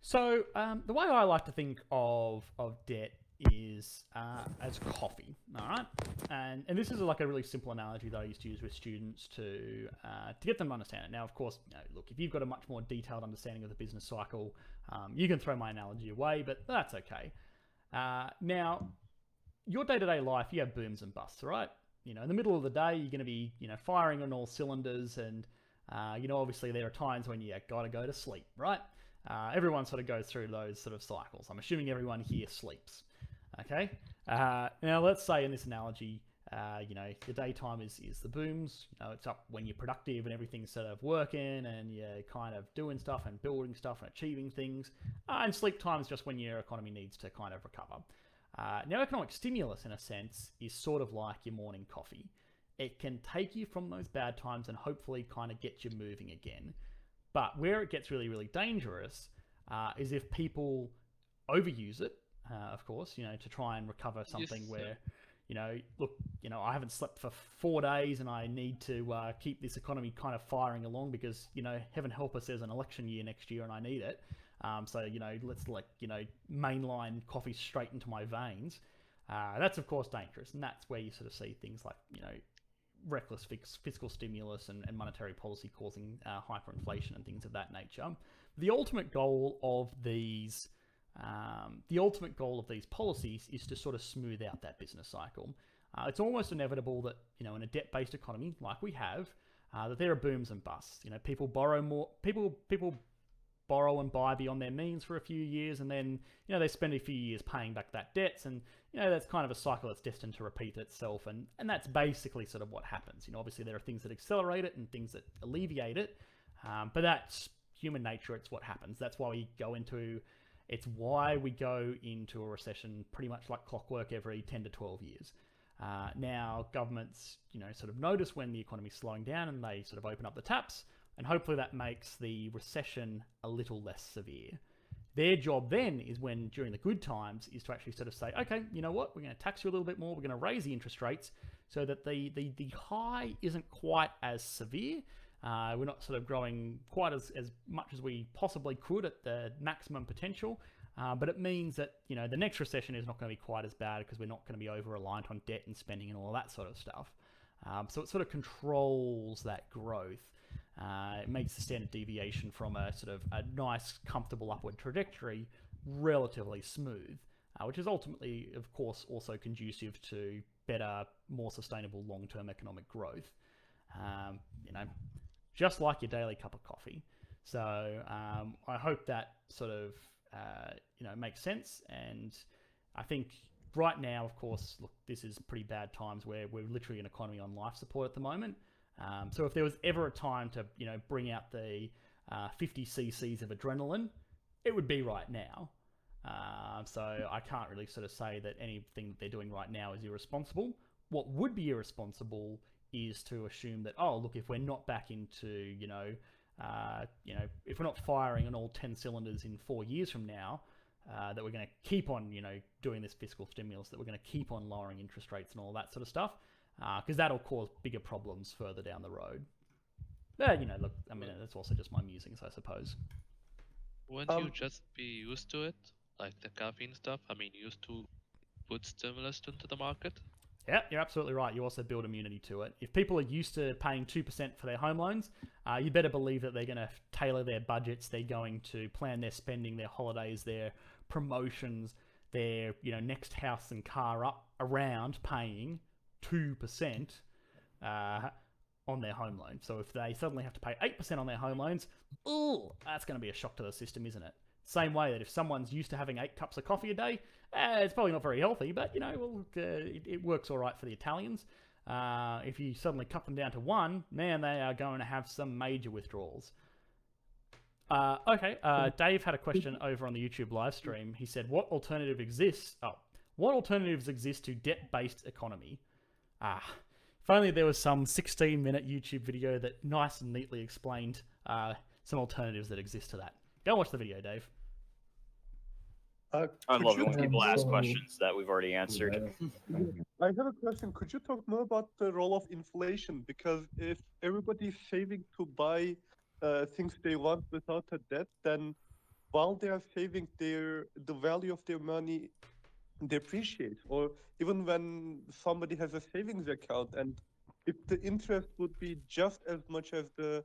So um, the way I like to think of of debt is uh, as coffee, all right? And and this is like a really simple analogy that I used to use with students to uh, to get them to understand it. Now, of course, you know, look, if you've got a much more detailed understanding of the business cycle, um, you can throw my analogy away, but that's okay. Uh, now, your day to day life, you have booms and busts, right? You know, in the middle of the day, you're going to be, you know, firing on all cylinders and Uh, you know, obviously there are times when you gotta go to sleep, right? Uh, everyone sort of goes through those sort of cycles. I'm assuming everyone here sleeps. Okay. Uh, now let's say in this analogy, uh, you know, the daytime is, is the booms. You know, it's up when you're productive and everything's sort of working and you're kind of doing stuff and building stuff and achieving things. Uh, and sleep time is just when your economy needs to kind of recover. Uh, now, economic stimulus, in a sense, is sort of like your morning coffee. It can take you from those bad times and hopefully kind of get you moving again. But where it gets really, really dangerous uh, is if people overuse it, uh, of course, you know, to try and recover something Yes, where, yeah. you know, look, you know, I haven't slept for four days and I need to uh, keep this economy kind of firing along because, you know, heaven help us, there's an election year next year and I need it. Um, so, you know, let's like, you know, mainline coffee straight into my veins. Uh, that's, of course, dangerous. And that's where you sort of see things like, you know, reckless fiscal stimulus and, and monetary policy causing uh, hyperinflation and things of that nature. The ultimate goal of these, um, the ultimate goal of these policies is to sort of smooth out that business cycle. Uh, it's almost inevitable that you know in a debt-based economy like we have, uh, that there are booms and busts. You know, people borrow more. People people borrow and buy beyond their means for a few years, and then you know they spend a few years paying back that debts, and you know that's kind of a cycle that's destined to repeat itself, and and that's basically sort of what happens. You know, obviously there are things that accelerate it and things that alleviate it, um, but that's human nature. It's what happens. That's why we go into. It's why we go into a recession pretty much like clockwork every 10 to 12 years. Uh, now, governments, you know, sort of notice when the economy's slowing down and they sort of open up the taps, and hopefully that makes the recession a little less severe. Their job then is when, during the good times, is to actually sort of say, okay, you know what, we're going to tax you a little bit more, we're going to raise the interest rates so that the, the, the high isn't quite as severe. Uh, we're not sort of growing quite as, as much as we possibly could at the maximum potential. Uh, but it means that you know the next recession is not going to be quite as bad because we're not going to be over reliant on debt and spending and all that sort of stuff. Um, so it sort of controls that growth. Uh, it makes the standard deviation from a sort of a nice, comfortable upward trajectory relatively smooth, uh, which is ultimately, of course, also conducive to better, more sustainable long-term economic growth. Um, you know, just like your daily cup of coffee. So um, I hope that sort of uh, you know makes sense. And I think right now, of course, look, this is pretty bad times where we're literally an economy on life support at the moment. Um, so if there was ever a time to you know bring out the uh, 50 cc's of adrenaline, it would be right now. Uh, so I can't really sort of say that anything that they're doing right now is irresponsible. What would be irresponsible is to assume that oh look if we're not back into you know uh, you know if we're not firing on all 10 cylinders in four years from now uh, that we're going to keep on you know doing this fiscal stimulus that we're going to keep on lowering interest rates and all that sort of stuff because that'll cause bigger problems further down the road but you know look i mean that's also just my musings i suppose Wouldn't Um, you just be used to it, like the caffeine stuff? I mean, used to put stimulus into the market. Yeah, you're absolutely right. You also build immunity to it. If people are used to paying 2% for their home loans, uh, you better believe that they're going to tailor their budgets. They're going to plan their spending, their holidays, their promotions, their you know next house and car up around paying 2% uh, on their home loan. So if they suddenly have to pay 8% on their home loans, ooh, that's going to be a shock to the system, isn't it? Same way that if someone's used to having eight cups of coffee a day, eh, it's probably not very healthy, but you know, well, uh, it, it works all right for the Italians. Uh, if you suddenly cut them down to one, man, they are going to have some major withdrawals. Uh, okay, uh, Dave had a question over on the YouTube live stream. He said, "What alternative exists? Oh, what alternatives exist to debt-based economy?" Ah, if only there was some 16-minute YouTube video that nice and neatly explained uh, some alternatives that exist to that. Go watch the video, Dave. Uh, I love it when people ask questions that we've already answered. I have a question. Could you talk more about the role of inflation? Because if everybody's saving to buy uh, things they want without a debt, then while they are saving, their the value of their money depreciates. Or even when somebody has a savings account, and if the interest would be just as much as the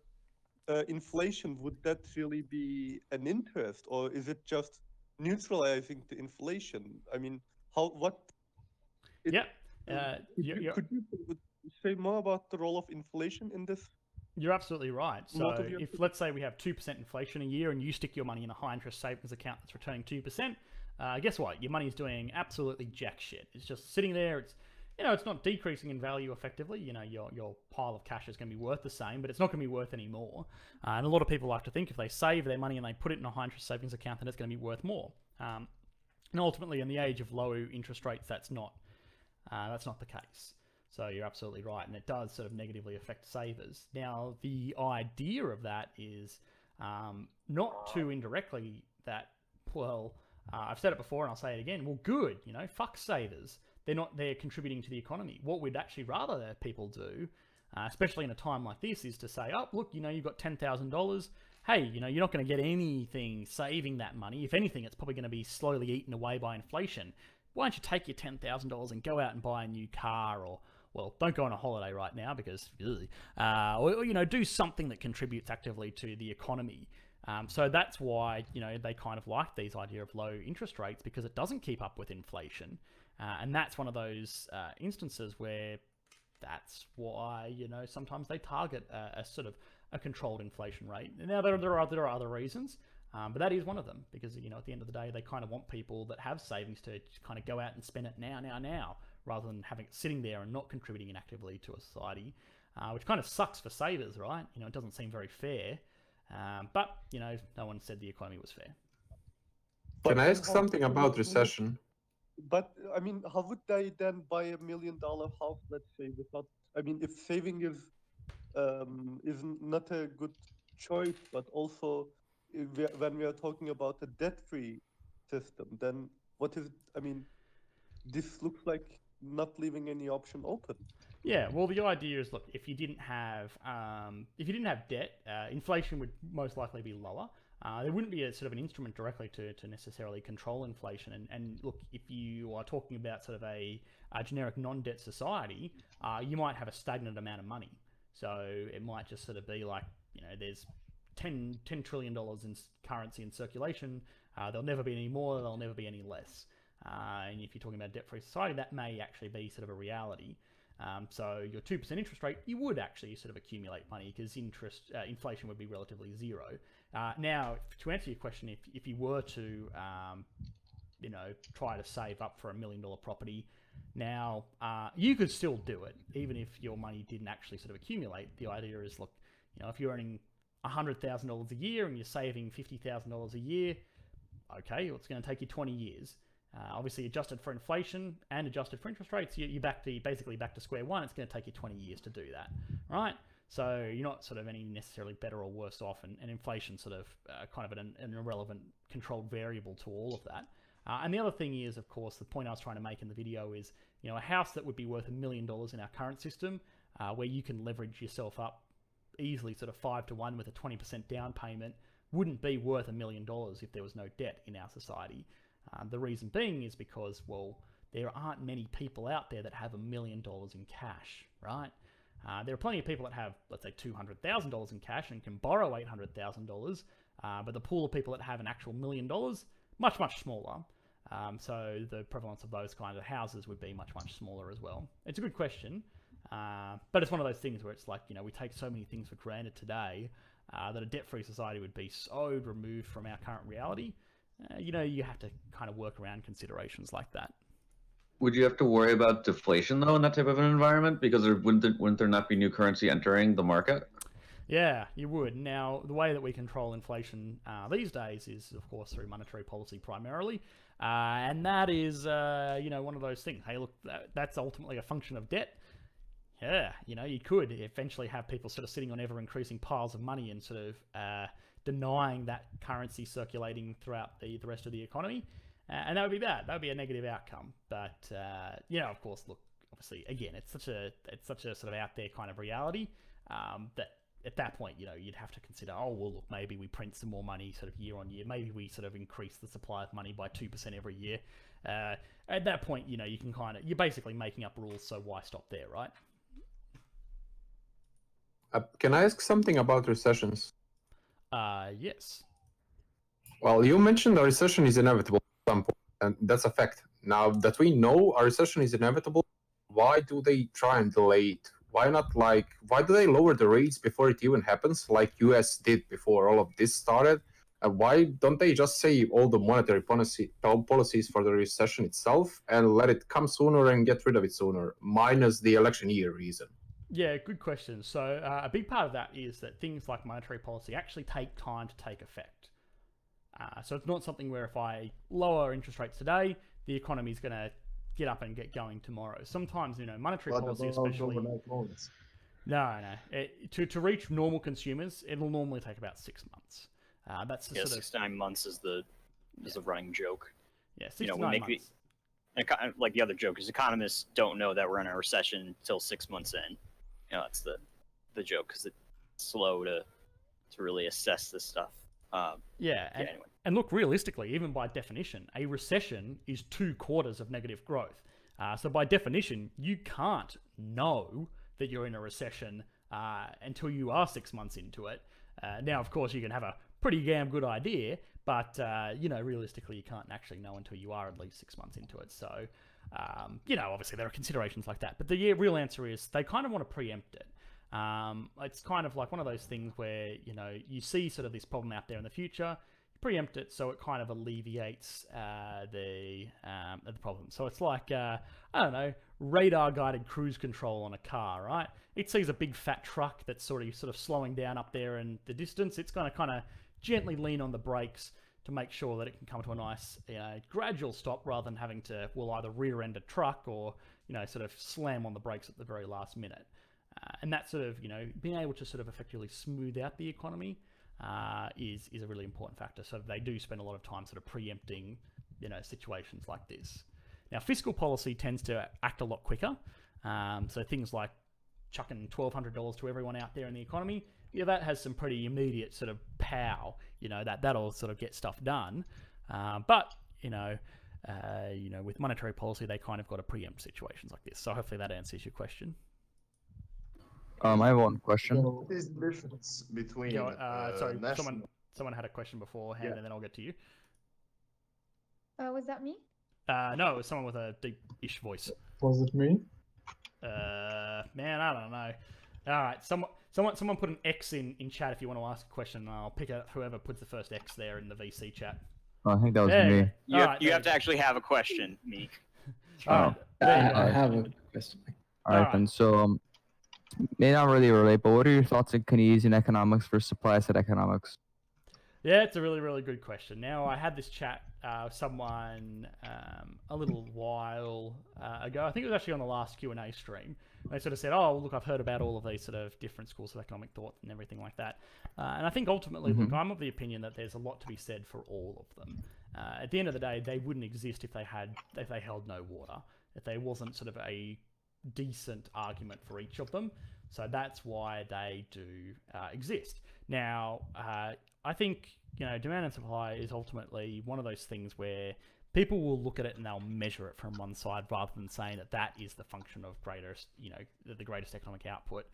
uh, inflation, would that really be an interest, or is it just neutralizing the inflation? I mean, how what yeah. Uh, could, you're- you, could you say more about the role of inflation in this You're absolutely right. So if let's say we have two percent inflation a year, and you stick your money in a high interest savings account that's returning two percent, uh, guess what? Your money's doing absolutely jack shit. It's just sitting there. It's you know, it's not decreasing in value effectively. You know, your your pile of cash is going to be worth the same, but it's not going to be worth any more. Uh, and a lot of people like to think if they save their money and they put it in a high interest savings account, then it's going to be worth more. Um, and ultimately, in the age of low interest rates, that's not uh, that's not the case. So you're absolutely right, and it does sort of negatively affect savers. Now, the idea of that is um, not too indirectly that well, uh, I've said it before and I'll say it again. Well, good, you know, fuck savers. They're not there contributing to the economy. What we'd actually rather that people do, uh, especially in a time like this, is to say, oh, look, you know, you've got ten thousand dollars. Hey, you know, you're not going to get anything saving that money. If anything, it's probably going to be slowly eaten away by inflation. Why don't you take your ten thousand dollars and go out and buy a new car or well, don't go on a holiday right now because, uh, or, you know, do something that contributes actively to the economy. Um, so that's why you know they kind of like these idea of low interest rates because it doesn't keep up with inflation, uh, and that's one of those uh, instances where that's why you know sometimes they target a, a sort of a controlled inflation rate. Now there there are there are other reasons. Um, but that is one of them because you know at the end of the day they kind of want people that have savings to kind of go out and spend it now, now, now, rather than having it sitting there and not contributing actively to a society, uh, which kind of sucks for savers, right? You know, it doesn't seem very fair. Um, but you know, no one said the economy was fair. Can I ask something about recession? But I mean, how would they then buy a million dollar house? Let's say without. I mean, if saving is um, is not a good choice, but also if we when we are talking about a debt-free system, then what is? I mean, this looks like not leaving any option open. Yeah, well, the idea is look, if you didn't have um, if you didn't have debt, uh, inflation would most likely be lower. Uh, there wouldn't be a sort of an instrument directly to, to necessarily control inflation. And, and look, if you are talking about sort of a, a generic non-debt society, uh, you might have a stagnant amount of money. So it might just sort of be like, you know, there's 10, $10 trillion in currency in circulation. Uh, there'll never be any more, there'll never be any less. Uh, and if you're talking about debt-free society, that may actually be sort of a reality. Um, so your two percent interest rate, you would actually sort of accumulate money because interest uh, inflation would be relatively zero. Uh, now, to answer your question, if if you were to um, you know try to save up for a million dollar property, now uh, you could still do it even if your money didn't actually sort of accumulate. The idea is, look, you know, if you're earning hundred thousand dollars a year and you're saving fifty thousand dollars a year, okay, well, it's going to take you 20 years. Uh, obviously, adjusted for inflation and adjusted for interest rates, you, you're back to basically back to square one. It's going to take you 20 years to do that, right? So you're not sort of any necessarily better or worse off, and, and inflation sort of uh, kind of an, an irrelevant controlled variable to all of that. Uh, and the other thing is, of course, the point I was trying to make in the video is, you know, a house that would be worth a million dollars in our current system, uh, where you can leverage yourself up easily, sort of five to one with a 20% down payment, wouldn't be worth a million dollars if there was no debt in our society. Uh, the reason being is because, well, there aren't many people out there that have a million dollars in cash, right? Uh, there are plenty of people that have, let's say, $200,000 in cash and can borrow $800,000, uh, but the pool of people that have an actual million dollars, much, much smaller. Um, so the prevalence of those kind of houses would be much, much smaller as well. It's a good question, uh, but it's one of those things where it's like, you know, we take so many things for granted today uh, that a debt free society would be so removed from our current reality. Uh, you know, you have to kind of work around considerations like that. Would you have to worry about deflation though in that type of an environment? Because there wouldn't there, wouldn't there not be new currency entering the market? Yeah, you would. Now, the way that we control inflation uh, these days is, of course, through monetary policy primarily, uh, and that is, uh, you know, one of those things. Hey, look, that, that's ultimately a function of debt. Yeah, you know, you could eventually have people sort of sitting on ever increasing piles of money and sort of uh, denying that currency circulating throughout the, the rest of the economy. Uh, and that would be bad. That would be a negative outcome. But, uh, you know, of course, look, obviously, again, it's such a, it's such a sort of out there kind of reality um, that at that point, you know, you'd have to consider, oh, well, look, maybe we print some more money sort of year on year. Maybe we sort of increase the supply of money by 2% every year. Uh, at that point, you know, you can kind of, you're basically making up rules, so why stop there, right? Uh, can I ask something about recessions? Uh, yes. Well, you mentioned a recession is inevitable at some point, and that's a fact. Now that we know a recession is inevitable, why do they try and delay it why not like why do they lower the rates before it even happens, like US did before all of this started? And why don't they just save all the monetary policy policies for the recession itself and let it come sooner and get rid of it sooner, minus the election year reason? Yeah, good question. So uh, a big part of that is that things like monetary policy actually take time to take effect. Uh, so it's not something where if I lower interest rates today, the economy is going to get up and get going tomorrow. Sometimes, you know, monetary What policy, especially. No, no. It, to, to reach normal consumers, it'll normally take about six months. Uh, that's the Yeah, sort six to nine months is the is the running joke. Yeah, six you know, to nine months. The, like the other joke is economists don't know that we're in a recession until six months in. You know, that's the the joke because it's slow to to really assess this stuff. Um, Yeah, and, anyway. and look, realistically, even by definition, a recession is two quarters of negative growth. Uh, so by definition, you can't know that you're in a recession uh, until you are six months into it. Uh, now, of course, you can have a pretty damn good idea, but uh, you know, realistically, you can't actually know until you are at least six months into it. So, um, you know, obviously there are considerations like that, but the real answer is they kind of want to preempt it. Um, it's kind of like one of those things where you know you see sort of this problem out there in the future, you preempt it, so it kind of alleviates uh, the um, the problem. So it's like uh, I don't know, radar guided cruise control on a car, right? It sees a big fat truck that's sort of sort of slowing down up there in the distance. It's going to kind of gently lean on the brakes to make sure that it can come to a nice, you know, gradual stop rather than having to well either rear end a truck or you know sort of slam on the brakes at the very last minute. Uh, and that sort of, you know, being able to sort of effectively smooth out the economy uh, is is a really important factor. So they do spend a lot of time sort of preempting, you know, situations like this. Now, fiscal policy tends to act a lot quicker. Um, so things like chucking twelve hundred dollars to everyone out there in the economy, yeah, that has some pretty immediate sort of pow. You know, that that'll sort of get stuff done. Uh, but you know. Uh, you know, with monetary policy, they kind of got to preempt situations like this. So hopefully that answers your question. Um, I have one question. What is the difference between Yeah, uh, sorry, national- someone someone had a question beforehand, Yeah. and then I'll get to you. Uh, was that me? Uh, no, it was someone with a deep-ish voice. Was it me? Uh, man, I don't know. All right, someone, someone, someone put an X in in chat if you want to ask a question, and I'll pick out whoever puts the first X there in the VC chat. Oh, I think that was There me. You, have, right, you have to actually have a question, Meek. All right, there you go. I have a question. All right, then. So, um, may not really relate, but what are your thoughts on Keynesian economics versus supply side economics? Yeah, it's a really, really good question. Now, I had this chat uh, with someone um, a little while uh, ago. I think it was actually on the last Q and A stream. They sort of said, "Oh, look, I've heard about all of these sort of different schools of economic thought and everything like that." Uh, and I think ultimately, look, Mhm. I'm of the opinion that there's a lot to be said for all of them. Uh, at the end of the day, they wouldn't exist if they had if they held no water. If there wasn't sort of a decent argument for each of them. So that's why they do uh, exist. Now, uh, I think you know demand and supply is ultimately one of those things where people will look at it and they'll measure it from one side rather than saying that that is the function of greatest you know the- greatest economic output.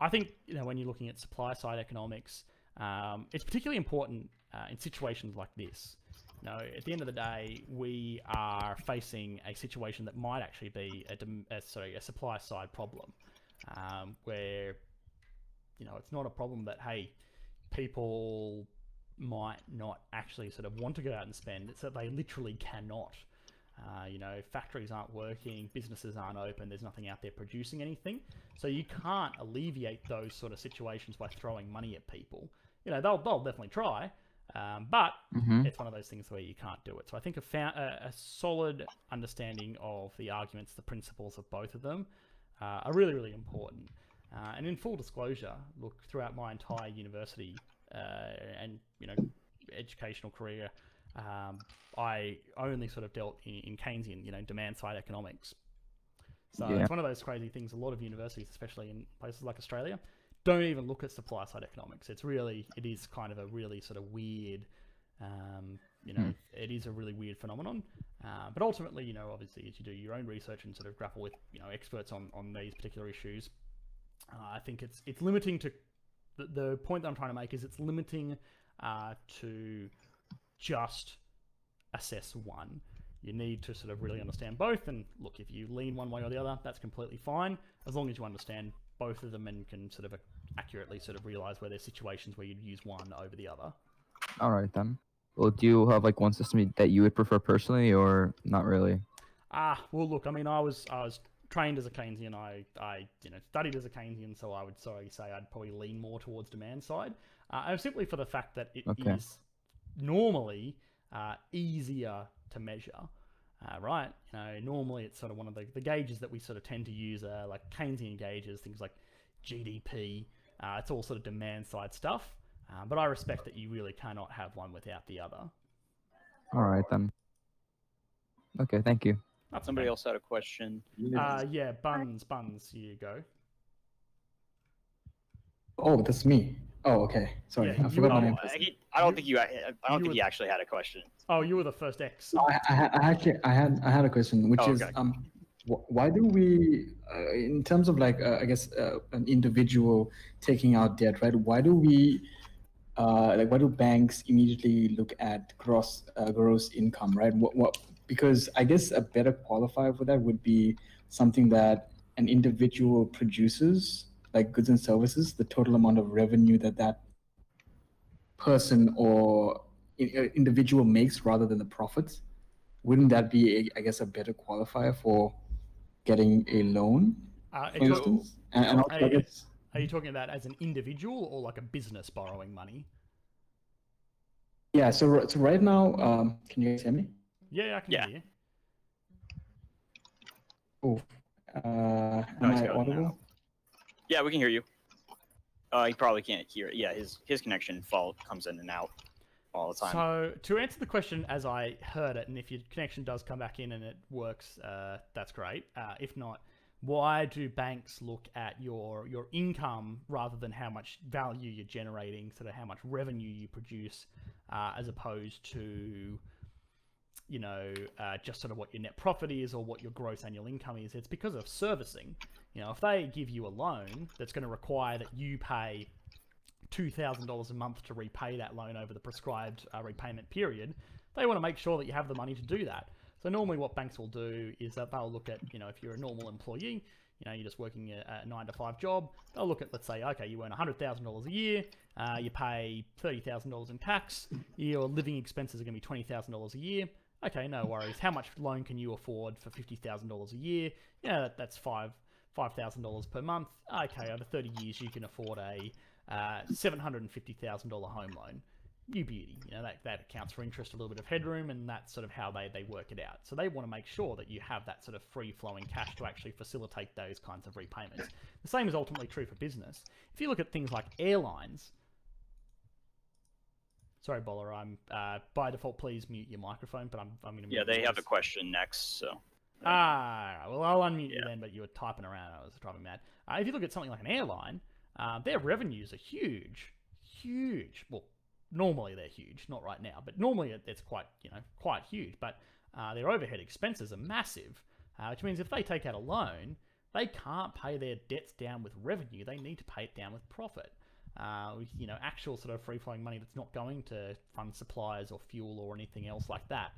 I think you know when you're looking at supply side economics, um, it's particularly important uh, in situations like this. You know, at the end of the day, we are facing a situation that might actually be a, dem- sorry a supply side problem, um, where you know it's not a problem that hey people might not actually sort of want to go out and spend. It's that they literally cannot. Uh, you know, factories aren't working, businesses aren't open, there's nothing out there producing anything. So you can't alleviate those sort of situations by throwing money at people. You know, they'll, they'll definitely try, um, but Mhm. it's one of those things where you can't do it. So I think a, fa- a, a solid understanding of the arguments, the principles of both of them uh, are really, really important. Uh, and in full disclosure, look, throughout my entire university and you know educational career, um, I only sort of dealt in, in Keynesian, you know, demand side economics. So Yeah. it's one of those crazy things. A lot of universities, especially in places like Australia, don't even look at supply side economics. It's really, it is kind of a really sort of weird, um, you know, Hmm. it is a really weird phenomenon. Uh, but ultimately, you know, obviously, as you do your own research and sort of grapple with, you know, experts on, on these particular issues, uh, I think it's it's limiting to the, the point that I'm trying to make is it's limiting uh, to just assess one. You need to sort of really understand both. And look, if you lean one way or the other, that's completely fine, as long as you understand both of them and can sort of accurately sort of realize where there's situations where you'd use one over the other. All right then. Well, do you have like one system that you would prefer personally, or not really? Ah, well, look, I mean, I was I was trained as a Keynesian. I I you know studied as a Keynesian, so I would sorry say I'd probably lean more towards demand side, uh, and simply for the fact that it is Okay. normally uh, easier to measure. Uh, right, you know, normally it's sort of one of the, the gauges that we sort of tend to use, uh, like Keynesian gauges, things like GDP. Uh, it's all sort of demand side stuff. Uh, but I respect that you really cannot have one without the other. All right then. Okay, thank you. That's Somebody okay. else had a question. Uh, yeah, buns, buns. Here you go. Oh, that's me. Oh, okay. Sorry, Yeah, I you forgot my are- name. Uh, he, I don't think you. I don't you think he actually had a question. Oh, you were the first X. I, I, ha- I actually I had I had a question, which Oh, is okay. um, wh- why do we, uh, in terms of like uh, I guess uh, an individual taking out debt, right? Why do we, uh, like why do banks immediately look at gross uh, gross income, right? What what because I guess a better qualifier for that would be something that an individual produces, like goods and services, the total amount of revenue that that person or individual makes rather than the profits. Wouldn't that be a, i guess a better qualifier for getting a loan Uh, for are you- instance? and, and also, I guess, are you talking about as an individual or like a business borrowing money? yeah so, so right now um can you guys hear me Yeah, yeah, I can Yeah. hear you. oh uh No, am he's i got now. audible Yeah, we can hear you. Uh, he probably can't hear it. Yeah, his his connection fault comes in and out all the time. So to answer the question as I heard it, and if your connection does come back in and it works, uh, that's great. Uh, if not, why do banks look at your your income rather than how much value you're generating, sort of how much revenue you produce, uh, as opposed to you know, uh, just sort of what your net profit is or what your gross annual income is. It's because of servicing. You know, if they give you a loan that's going to require that you pay $2,000 a month to repay that loan over the prescribed uh, repayment period, they want to make sure that you have the money to do that. So normally what banks will do is that they'll look at, you know, if you're a normal employee, you know, you're just working a, a nine to five job, they'll look at, let's say, okay, you earn $100,000 a year, uh, you pay $30,000 in tax, your living expenses are going to be $20,000 a year. Okay, no worries. How much loan can you afford for $50,000 a year? Yeah, that, that's five $5,000 per month. Okay, over 30 years, you can afford a uh, $750,000 home loan. You beauty. You know, that, that accounts for interest, a little bit of headroom, and that's sort of how they, they work it out. So they want to make sure that you have that sort of free flowing cash to actually facilitate those kinds of repayments. The same is ultimately true for business. If you look at things like airlines, sorry, Boller, I'm uh, by default, please mute your microphone, but I'm, I'm going to yeah, they have a question next. So Ah, well, I'll unmute you then, but you were typing around. I was driving mad. Uh, if you look at something like an airline, uh, their revenues are huge, huge. Well, normally they're huge, not right now, but normally it, it's quite, you know, quite huge. But uh, their overhead expenses are massive, uh, which means if they take out a loan, they can't pay their debts down with revenue. They need to pay it down with profit. Uh, with, you know, actual sort of free flowing money that's not going to fund suppliers or fuel or anything else like that.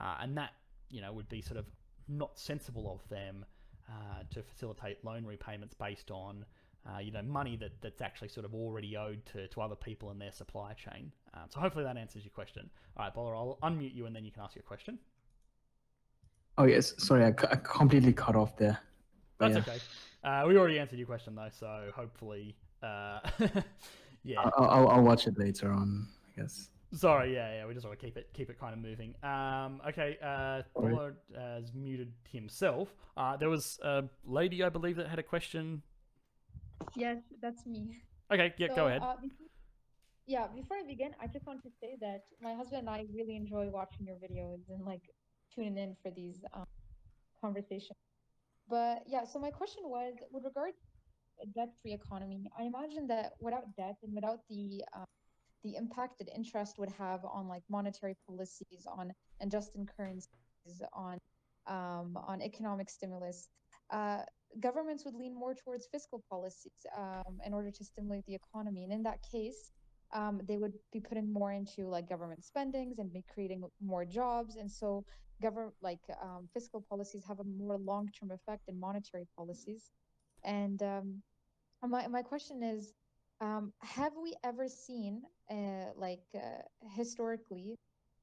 Uh, and that, you know, would be sort of not sensible of them uh, to facilitate loan repayments based on uh, you know money that, that's actually sort of already owed to, to other people in their supply chain. Um, so hopefully that answers your question. All right, Boller, I'll unmute you and then you can ask your question. oh yes sorry i, I completely cut off there That's yeah. okay. Uh, we already answered your question though, so hopefully, uh, yeah. I'll, I'll, I'll watch it later on i guess Sorry, yeah, yeah. We just want to keep it keep it kind of moving. Um, okay, uh, Sorry. Boller has muted himself. Uh, there was a lady, I believe, that had a question. Yes, that's me. Okay, yeah, go ahead. Uh, before, yeah, before I begin, I just want to say that my husband and I really enjoy watching your videos and like tuning in for these um, conversations. But yeah, so my question was with regard to a debt-free economy. I imagine that without debt and without the um, the impact that interest would have on like monetary policies, on and just in currencies, on um, on economic stimulus, uh, governments would lean more towards fiscal policies um, in order to stimulate the economy. And in that case, um, they would be putting more into like government spendings and be creating more jobs. And so, government like um, fiscal policies have a more long-term effect than monetary policies. And um, My my question is, um, have we ever seen, uh, like uh, historically,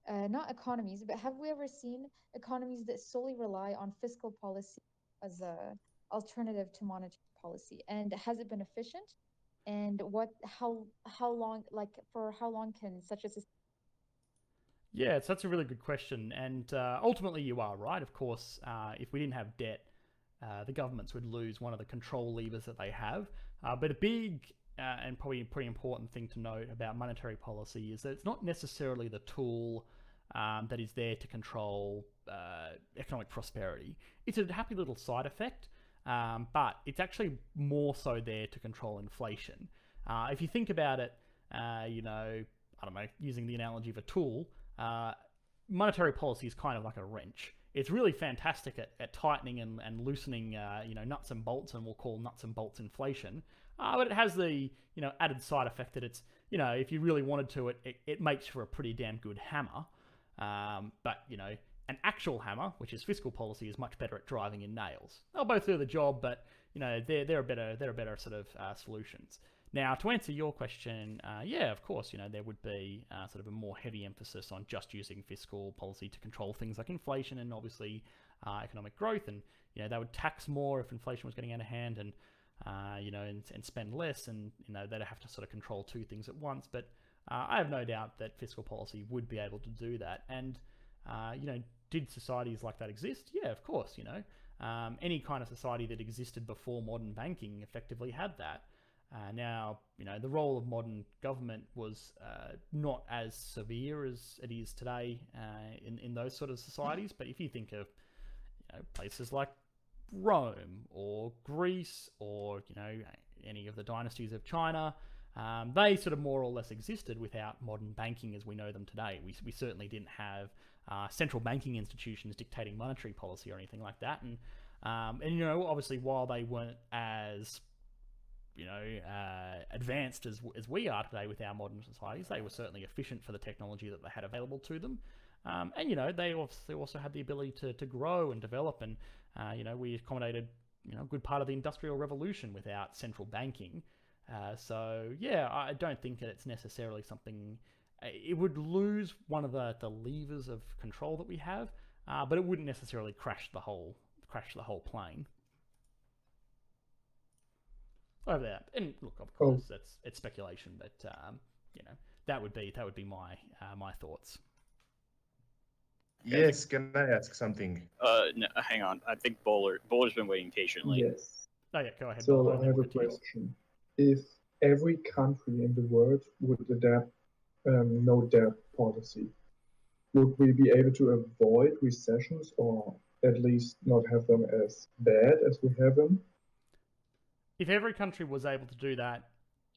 uh, not economies, but have we ever seen economies that solely rely on fiscal policy as a alternative to monetary policy? And has it been efficient? And what, how, how long, like, for how long can such a system? Yeah, so that's a really good question. And uh, ultimately, you are right. Of course, uh, if we didn't have debt, uh, the governments would lose one of the control levers that they have. Uh, but a big uh, and probably pretty important thing to note about monetary policy is that it's not necessarily the tool um, that is there to control uh, economic prosperity. It's a happy little side effect, um, but it's actually more so there to control inflation. Uh, if you think about it, uh, you know, I don't know, using the analogy of a tool, uh, monetary policy is kind of like a wrench. It's really fantastic at, at tightening and, and loosening, uh, you know, nuts and bolts, and we'll call nuts and bolts inflation. Uh, but it has the, you know, added side effect that it's, you know, if you really wanted to, it, it, it makes for a pretty damn good hammer. Um, but, you know, an actual hammer, which is fiscal policy, is much better at driving in nails. They'll both do the job, but, you know, they're, they're, a, better, they're a better sort of uh, solutions. Now, to answer your question, uh, yeah, of course, you know, there would be uh, sort of a more heavy emphasis on just using fiscal policy to control things like inflation and obviously uh, economic growth. And, you know, they would tax more if inflation was getting out of hand and, uh, you know, and, and spend less. And, you know, they'd have to sort of control two things at once. But uh, I have no doubt that fiscal policy would be able to do that. And, uh, you know, did societies like that exist? Yeah, of course, you know. Um, any kind of society that existed before modern banking effectively had that. Uh, now, you know, the role of modern government was uh, not as severe as it is today uh, in, in those sort of societies. But if you think of you know, places like Rome or Greece or, you know, any of the dynasties of China, um, they sort of more or less existed without modern banking as we know them today. We, we certainly didn't have uh, central banking institutions dictating monetary policy or anything like that. And, um, and you know, obviously, while they weren't as you know, uh, advanced as, as we are today with our modern societies. They were certainly efficient for the technology that they had available to them. Um, and, you know, they also, also had the ability to, to grow and develop. And, uh, you know, we accommodated, you know, a good part of the Industrial Revolution without central banking. Uh, so, yeah, I don't think that it's necessarily something. It would lose one of the, the levers of control that we have, uh, but it wouldn't necessarily crash the whole crash the whole plane over there. And look, of course, that's it's speculation, but um, you know that would be that would be my uh, my thoughts. Yes, can I ask something? Uh, no, hang on. I think Bowler Bowler's been waiting patiently. Yes. Oh yeah, go ahead. So Bowler, I have a we'll get to you. question. If every country in the world would adapt um, no debt policy, would we be able to avoid recessions or at least not have them as bad as we have them? If every country was able to do that,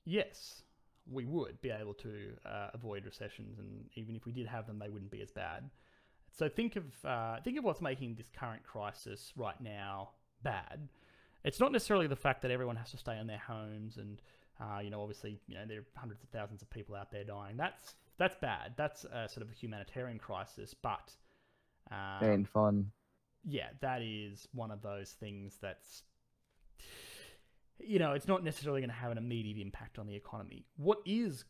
yes, we would be able to uh, avoid recessions, and even if we did have them, they wouldn't be as bad. So think of uh, think of what's making this current crisis right now bad. It's not necessarily the fact that everyone has to stay in their homes, and uh, you know, obviously, you know, there are hundreds of thousands of people out there dying. That's that's bad. That's a sort of a humanitarian crisis, but um, Ain't fun. yeah, that is one of those things that's you know, it's not necessarily going to have an immediate impact on the economy. What is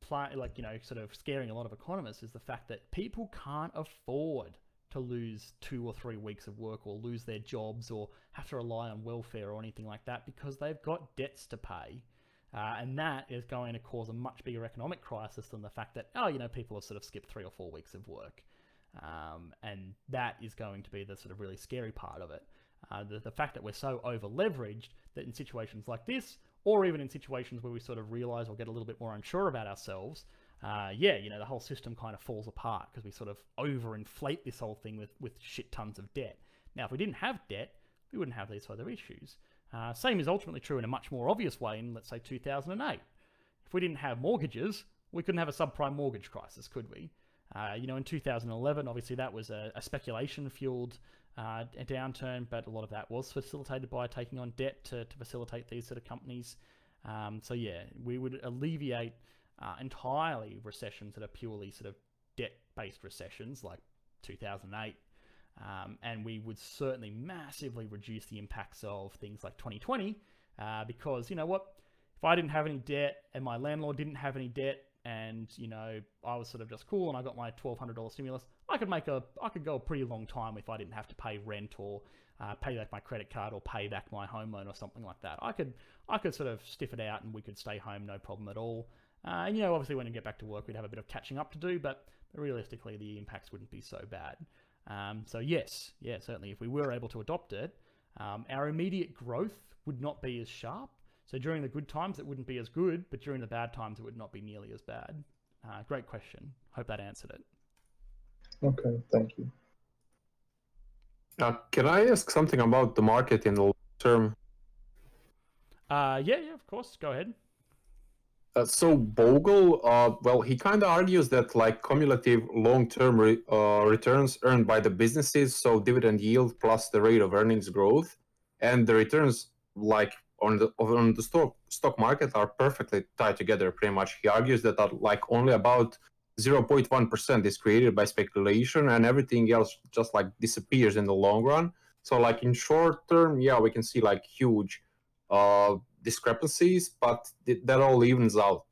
pla- like you know, sort of scaring a lot of economists is the fact that people can't afford to lose two or three weeks of work or lose their jobs or have to rely on welfare or anything like that because they've got debts to pay. Uh, and that is going to cause a much bigger economic crisis than the fact that, oh, you know, people have sort of skipped three or four weeks of work. Um, and that is going to be the sort of really scary part of it. Uh, the, the fact that we're so over leveraged that in situations like this, or even in situations where we sort of realize or get a little bit more unsure about ourselves, uh, yeah, you know, the whole system kind of falls apart because we sort of overinflate this whole thing with, with shit tons of debt. Now, if we didn't have debt, we wouldn't have these other issues. Uh, same is ultimately true in a much more obvious way in, let's say, 2008. If we didn't have mortgages, we couldn't have a subprime mortgage crisis, could we? Uh, you know, in 2011, obviously that was a, a speculation-fueled uh, a downturn, but a lot of that was facilitated by taking on debt to, to facilitate these sort of companies. Um, so yeah, we would alleviate uh, entirely recessions that are purely sort of debt-based recessions, like 2008, um, and we would certainly massively reduce the impacts of things like 2020, uh, because you know what, if I didn't have any debt and my landlord didn't have any debt, and you know I was sort of just cool and I got my twelve hundred dollar stimulus, I could make a I could go a pretty long time if I didn't have to pay rent or uh, pay back my credit card or pay back my home loan or something like that. I could I could sort of stiff it out and we could stay home no problem at all. Uh, and you know, obviously when we get back to work, we'd have a bit of catching up to do, but realistically, the impacts wouldn't be so bad. Um, so yes, yeah, certainly, if we were able to adopt it, um, our immediate growth would not be as sharp. So during the good times, it wouldn't be as good, but during the bad times, it would not be nearly as bad. Uh, great question. Hope that answered it. Okay, thank you. Uh, can I ask something about the market in the long term? Uh, yeah, yeah, of course. Go ahead. Uh, so Bogle, uh, well, he kind of argues that like cumulative long-term re- uh, returns earned by the businesses, so dividend yield plus the rate of earnings growth, and the returns like on the on the stock stock market are perfectly tied together. Pretty much, he argues that uh, like only about 0.1 percent is created by speculation, and everything else just like disappears in the long run. So like in short term, yeah, we can see like huge uh, discrepancies, but th- that all evens out.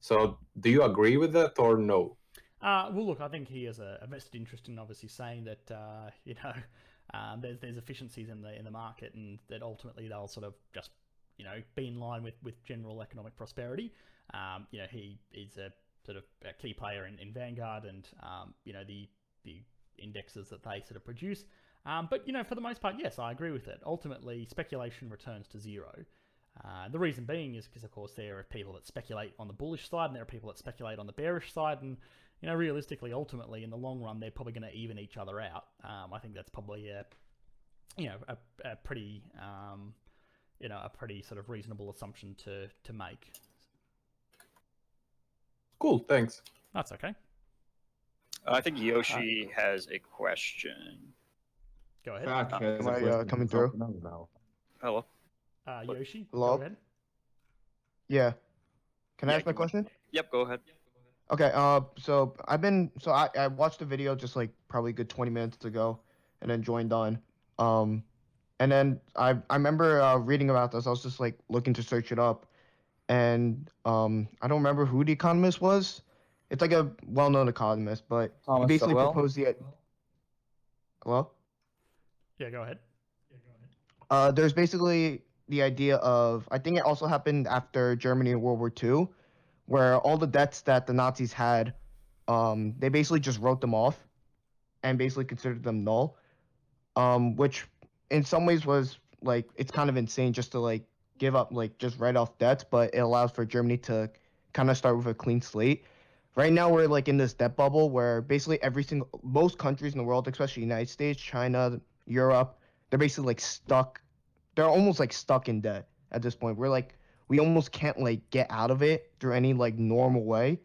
So, do you agree with that or no? Uh, well, look, I think he has a, a vested interest in obviously saying that uh, you know um, there's there's efficiencies in the in the market, and that ultimately they'll sort of just you know be in line with, with general economic prosperity. Um, you know, he is a sort of a key player in, in Vanguard, and um, you know the the indexes that they sort of produce. Um, but you know, for the most part, yes, I agree with it. Ultimately, speculation returns to zero. Uh, the reason being is because, of course, there are people that speculate on the bullish side, and there are people that speculate on the bearish side, and you know, realistically, ultimately, in the long run, they're probably going to even each other out. Um, I think that's probably a, you know, a, a pretty, um, you know, a pretty sort of reasonable assumption to to make. Cool, thanks. That's okay. I think Yoshi has a question. Go ahead. Am I uh, coming through? Hello. Uh, Yoshi, Hello? go ahead. Yeah. Can I Yeah, ask my question? Yep, go ahead. Okay. Uh, so I've been so I I watched the video just like probably a good 20 minutes ago, and then joined on. Um, and then I I remember uh, reading about this. I was just like looking to search it up, and um I don't remember who the economist was. It's like a well-known economist, but he basically Sowell? proposed the. Hello. Yeah, go ahead. Uh, there's basically the idea of I think it also happened after Germany in World War II, where all the debts that the Nazis had, um, they basically just wrote them off, and basically considered them null, um, which in some ways was like it's kind of insane just to like give up like just write off debts, but it allows for Germany to kind of start with a clean slate. Right now we're like in this debt bubble where basically every single most countries in the world, especially United States, China, Europe, they're basically like stuck they're almost like stuck in debt at this point. We're like we almost can't like get out of it through any like normal way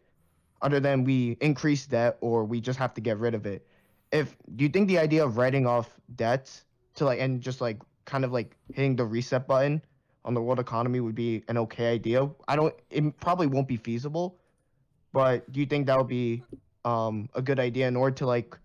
other than we increase debt or we just have to get rid of it. If do you think the idea of writing off debts to like and just like kind of like hitting the reset button on the world economy would be an okay idea? I don't it probably won't be feasible, but do you think that would be um a good idea in order to like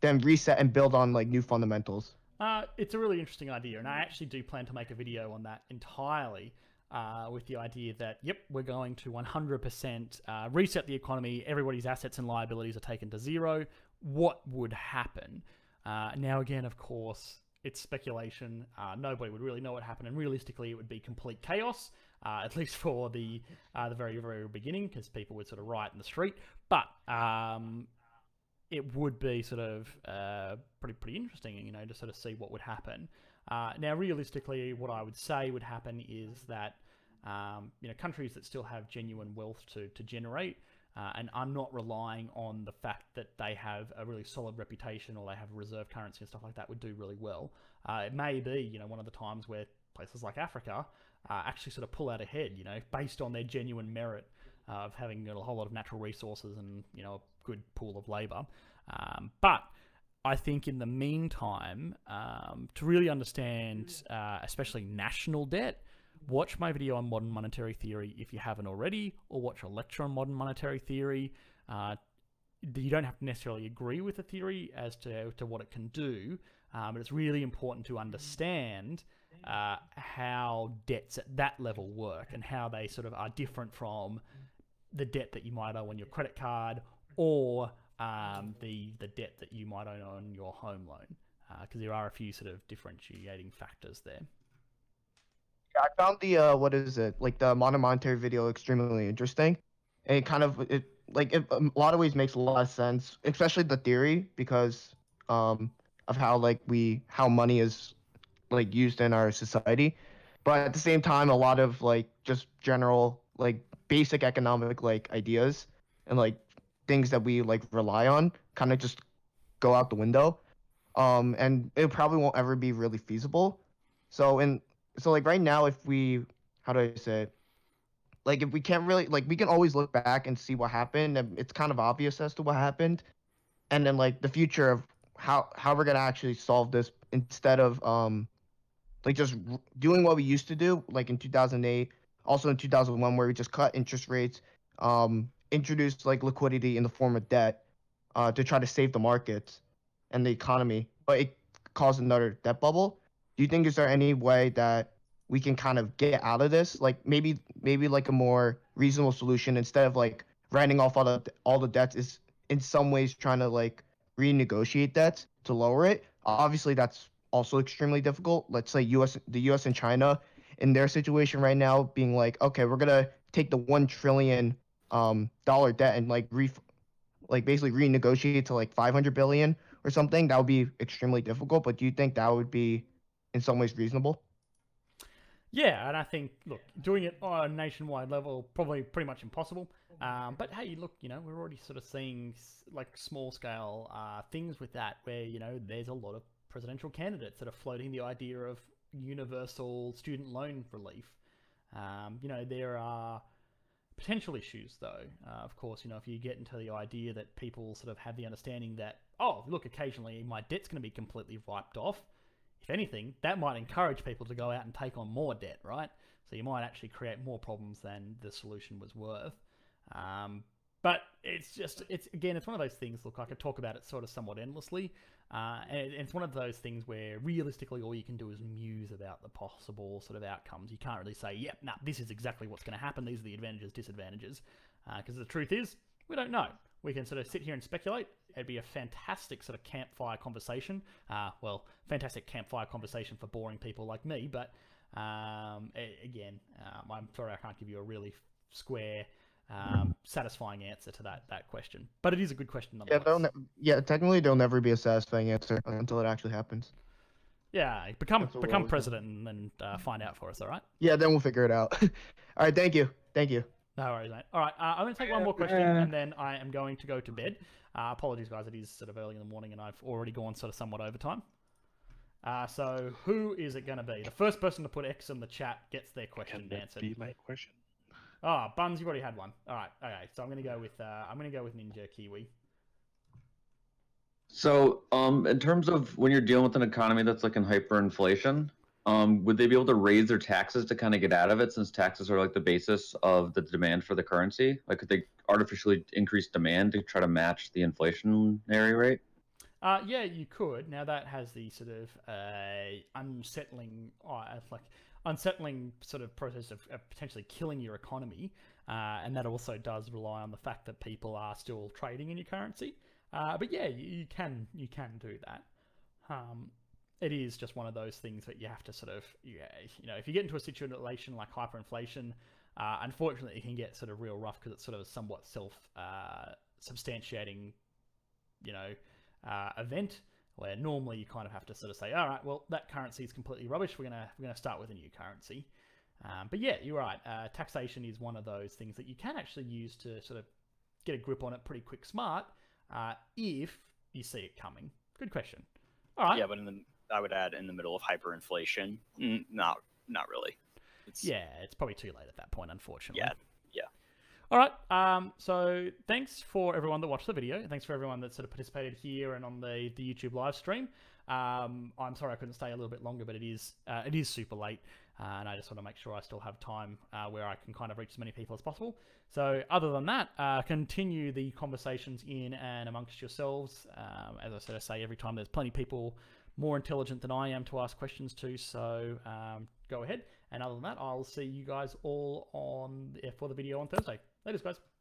then reset and build on like new fundamentals? Uh, it's a really interesting idea, and I actually do plan to make a video on that entirely. Uh, with the idea that, yep, we're going to 100% uh, reset the economy, everybody's assets and liabilities are taken to zero. What would happen? Uh, now, again, of course, it's speculation. Uh, nobody would really know what happened, and realistically, it would be complete chaos, uh, at least for the uh, the very, very beginning, because people would sort of riot in the street. But um, it would be sort of uh, pretty pretty interesting, you know, to sort of see what would happen. Uh, now, realistically, what I would say would happen is that um, you know countries that still have genuine wealth to to generate. Uh, and are not relying on the fact that they have a really solid reputation or they have reserve currency and stuff like that would do really well. Uh, it may be, you know, one of the times where places like Africa uh, actually sort of pull out ahead, you know, based on their genuine merit of having a whole lot of natural resources and you know a good pool of labour. Um, but I think in the meantime, um, to really understand, uh, especially national debt, watch my video on modern monetary theory if you haven't already, or watch a lecture on modern monetary theory. Uh, you don't have to necessarily agree with the theory as to, to what it can do, um, but it's really important to understand uh, how debts at that level work and how they sort of are different from the debt that you might owe on your credit card or um, the the debt that you might own on your home loan, because there are a few sort of differentiating factors there. I found the uh, what is it? Like the modern monetary video extremely interesting, and it kind of it like it, a lot of ways makes a lot of sense, especially the theory because um of how like we how money is like used in our society, but at the same time a lot of like just general like basic economic like ideas and like things that we like rely on kind of just go out the window. Um and it probably won't ever be really feasible. So in so like right now if we how do i say it? Like if we can't really like we can always look back and see what happened and it's kind of obvious as to what happened. And then like the future of how how we're gonna actually solve this instead of um like just doing what we used to do like in 2008 also in 2001 where we just cut interest rates um introduced like liquidity in the form of debt uh to try to save the markets and the economy but it caused another debt bubble do you think is there any way that we can kind of get out of this? Like maybe maybe like a more reasonable solution instead of like writing off all the all the debts is in some ways trying to like renegotiate debts to lower it. Obviously that's also extremely difficult. Let's say us the us and china in their situation right now being like okay we're gonna take the one trillion um dollar debt and like re like basically renegotiate to like 500 billion or something that would be extremely difficult but do you think that would be in some ways reasonable Yeah, and I think look, doing it on a nationwide level probably pretty much impossible. Um, but hey, look, you know, we're already sort of seeing like small scale uh, things with that, where you know there's a lot of presidential candidates that are floating the idea of universal student loan relief. Um, you know, there are potential issues though. Uh, of course, you know, if you get into the idea that people sort of have the understanding that oh, look, occasionally my debt's going to be completely wiped off if anything, that might encourage people to go out and take on more debt, right? So you might actually create more problems than the solution was worth. Um, but it's just, it's again, it's one of those things. Look, I could talk about it sort of somewhat endlessly, uh, and it- it's one of those things where realistically, all you can do is muse about the possible sort of outcomes. You can't really say, "Yep, nah, this is exactly what's going to happen. These are the advantages, disadvantages," because the truth is, we don't know. We can sort of sit here and speculate. It'd be a fantastic sort of campfire conversation. Uh, well, fantastic campfire conversation for boring people like me. But um, again, um, I'm sorry I can't give you a really square, um, satisfying answer to that that question. But it is a good question yeah there'll ne- yeah technically there'll never be a satisfying answer until it actually happens Yeah, become That's become president and then uh, find out for us. All right. yeah then we'll figure it out all right thank you thank you No worries, mate. All right, uh, I'm going to take one more question, and then I am going to go to bed. Uh, apologies, guys. It is sort of early in the morning, and I've already gone sort of somewhat overtime. Uh, so, who is it going to be? The first person to put X in the chat gets their question answered. Be my question. Oh, Buns, you've already had one. All right, okay. So I'm going to go with uh, I'm going to go with Ninja Kiwi. So, um, in terms of when you're dealing with an economy that's like in hyperinflation, um, would they be able to raise their taxes to kind of get out of it, since taxes are like the basis of the demand for the currency? Like, could they artificially increase demand to try to match the inflationary rate? Uh, yeah, you could. Now that has the sort of uh, unsettling, uh, like unsettling sort of process of, of potentially killing your economy, uh, and that also does rely on the fact that people are still trading in your currency. Uh, but yeah, you, you can you can do that. Um, it is just one of those things that you have to sort of yeah, you know if you get into a situation like hyperinflation, uh, unfortunately it can get sort of real rough because it's sort of somewhat self uh, substantiating you know, uh, event where normally you kind of have to sort of say, all right, well, that currency is completely rubbish. We're gonna we're gonna start with a new currency. Um, but yeah, you're right. Uh, taxation is one of those things that you can actually use to sort of get a grip on it pretty quick, smart, uh, if you see it coming. Good question. All right. Yeah, but in the I would add in the middle of hyperinflation. Not not really. It's, Yeah, it's probably too late at that point, unfortunately. Yeah. Yeah. All right. Um, so thanks for everyone that watched the video. Thanks for everyone that sort of participated here and on the, the YouTube live stream. Um, I'm sorry I couldn't stay a little bit longer, but it is uh, it is super late, uh, and I just want to make sure I still have time uh, where I can kind of reach as many people as possible. So other than that, uh, continue the conversations in and amongst yourselves. Um, as I sort of say every time, there's plenty of people more intelligent than I am to ask questions to. So um, go ahead. And other than that, I'll see you guys all on for the video on Thursday. Later, guys.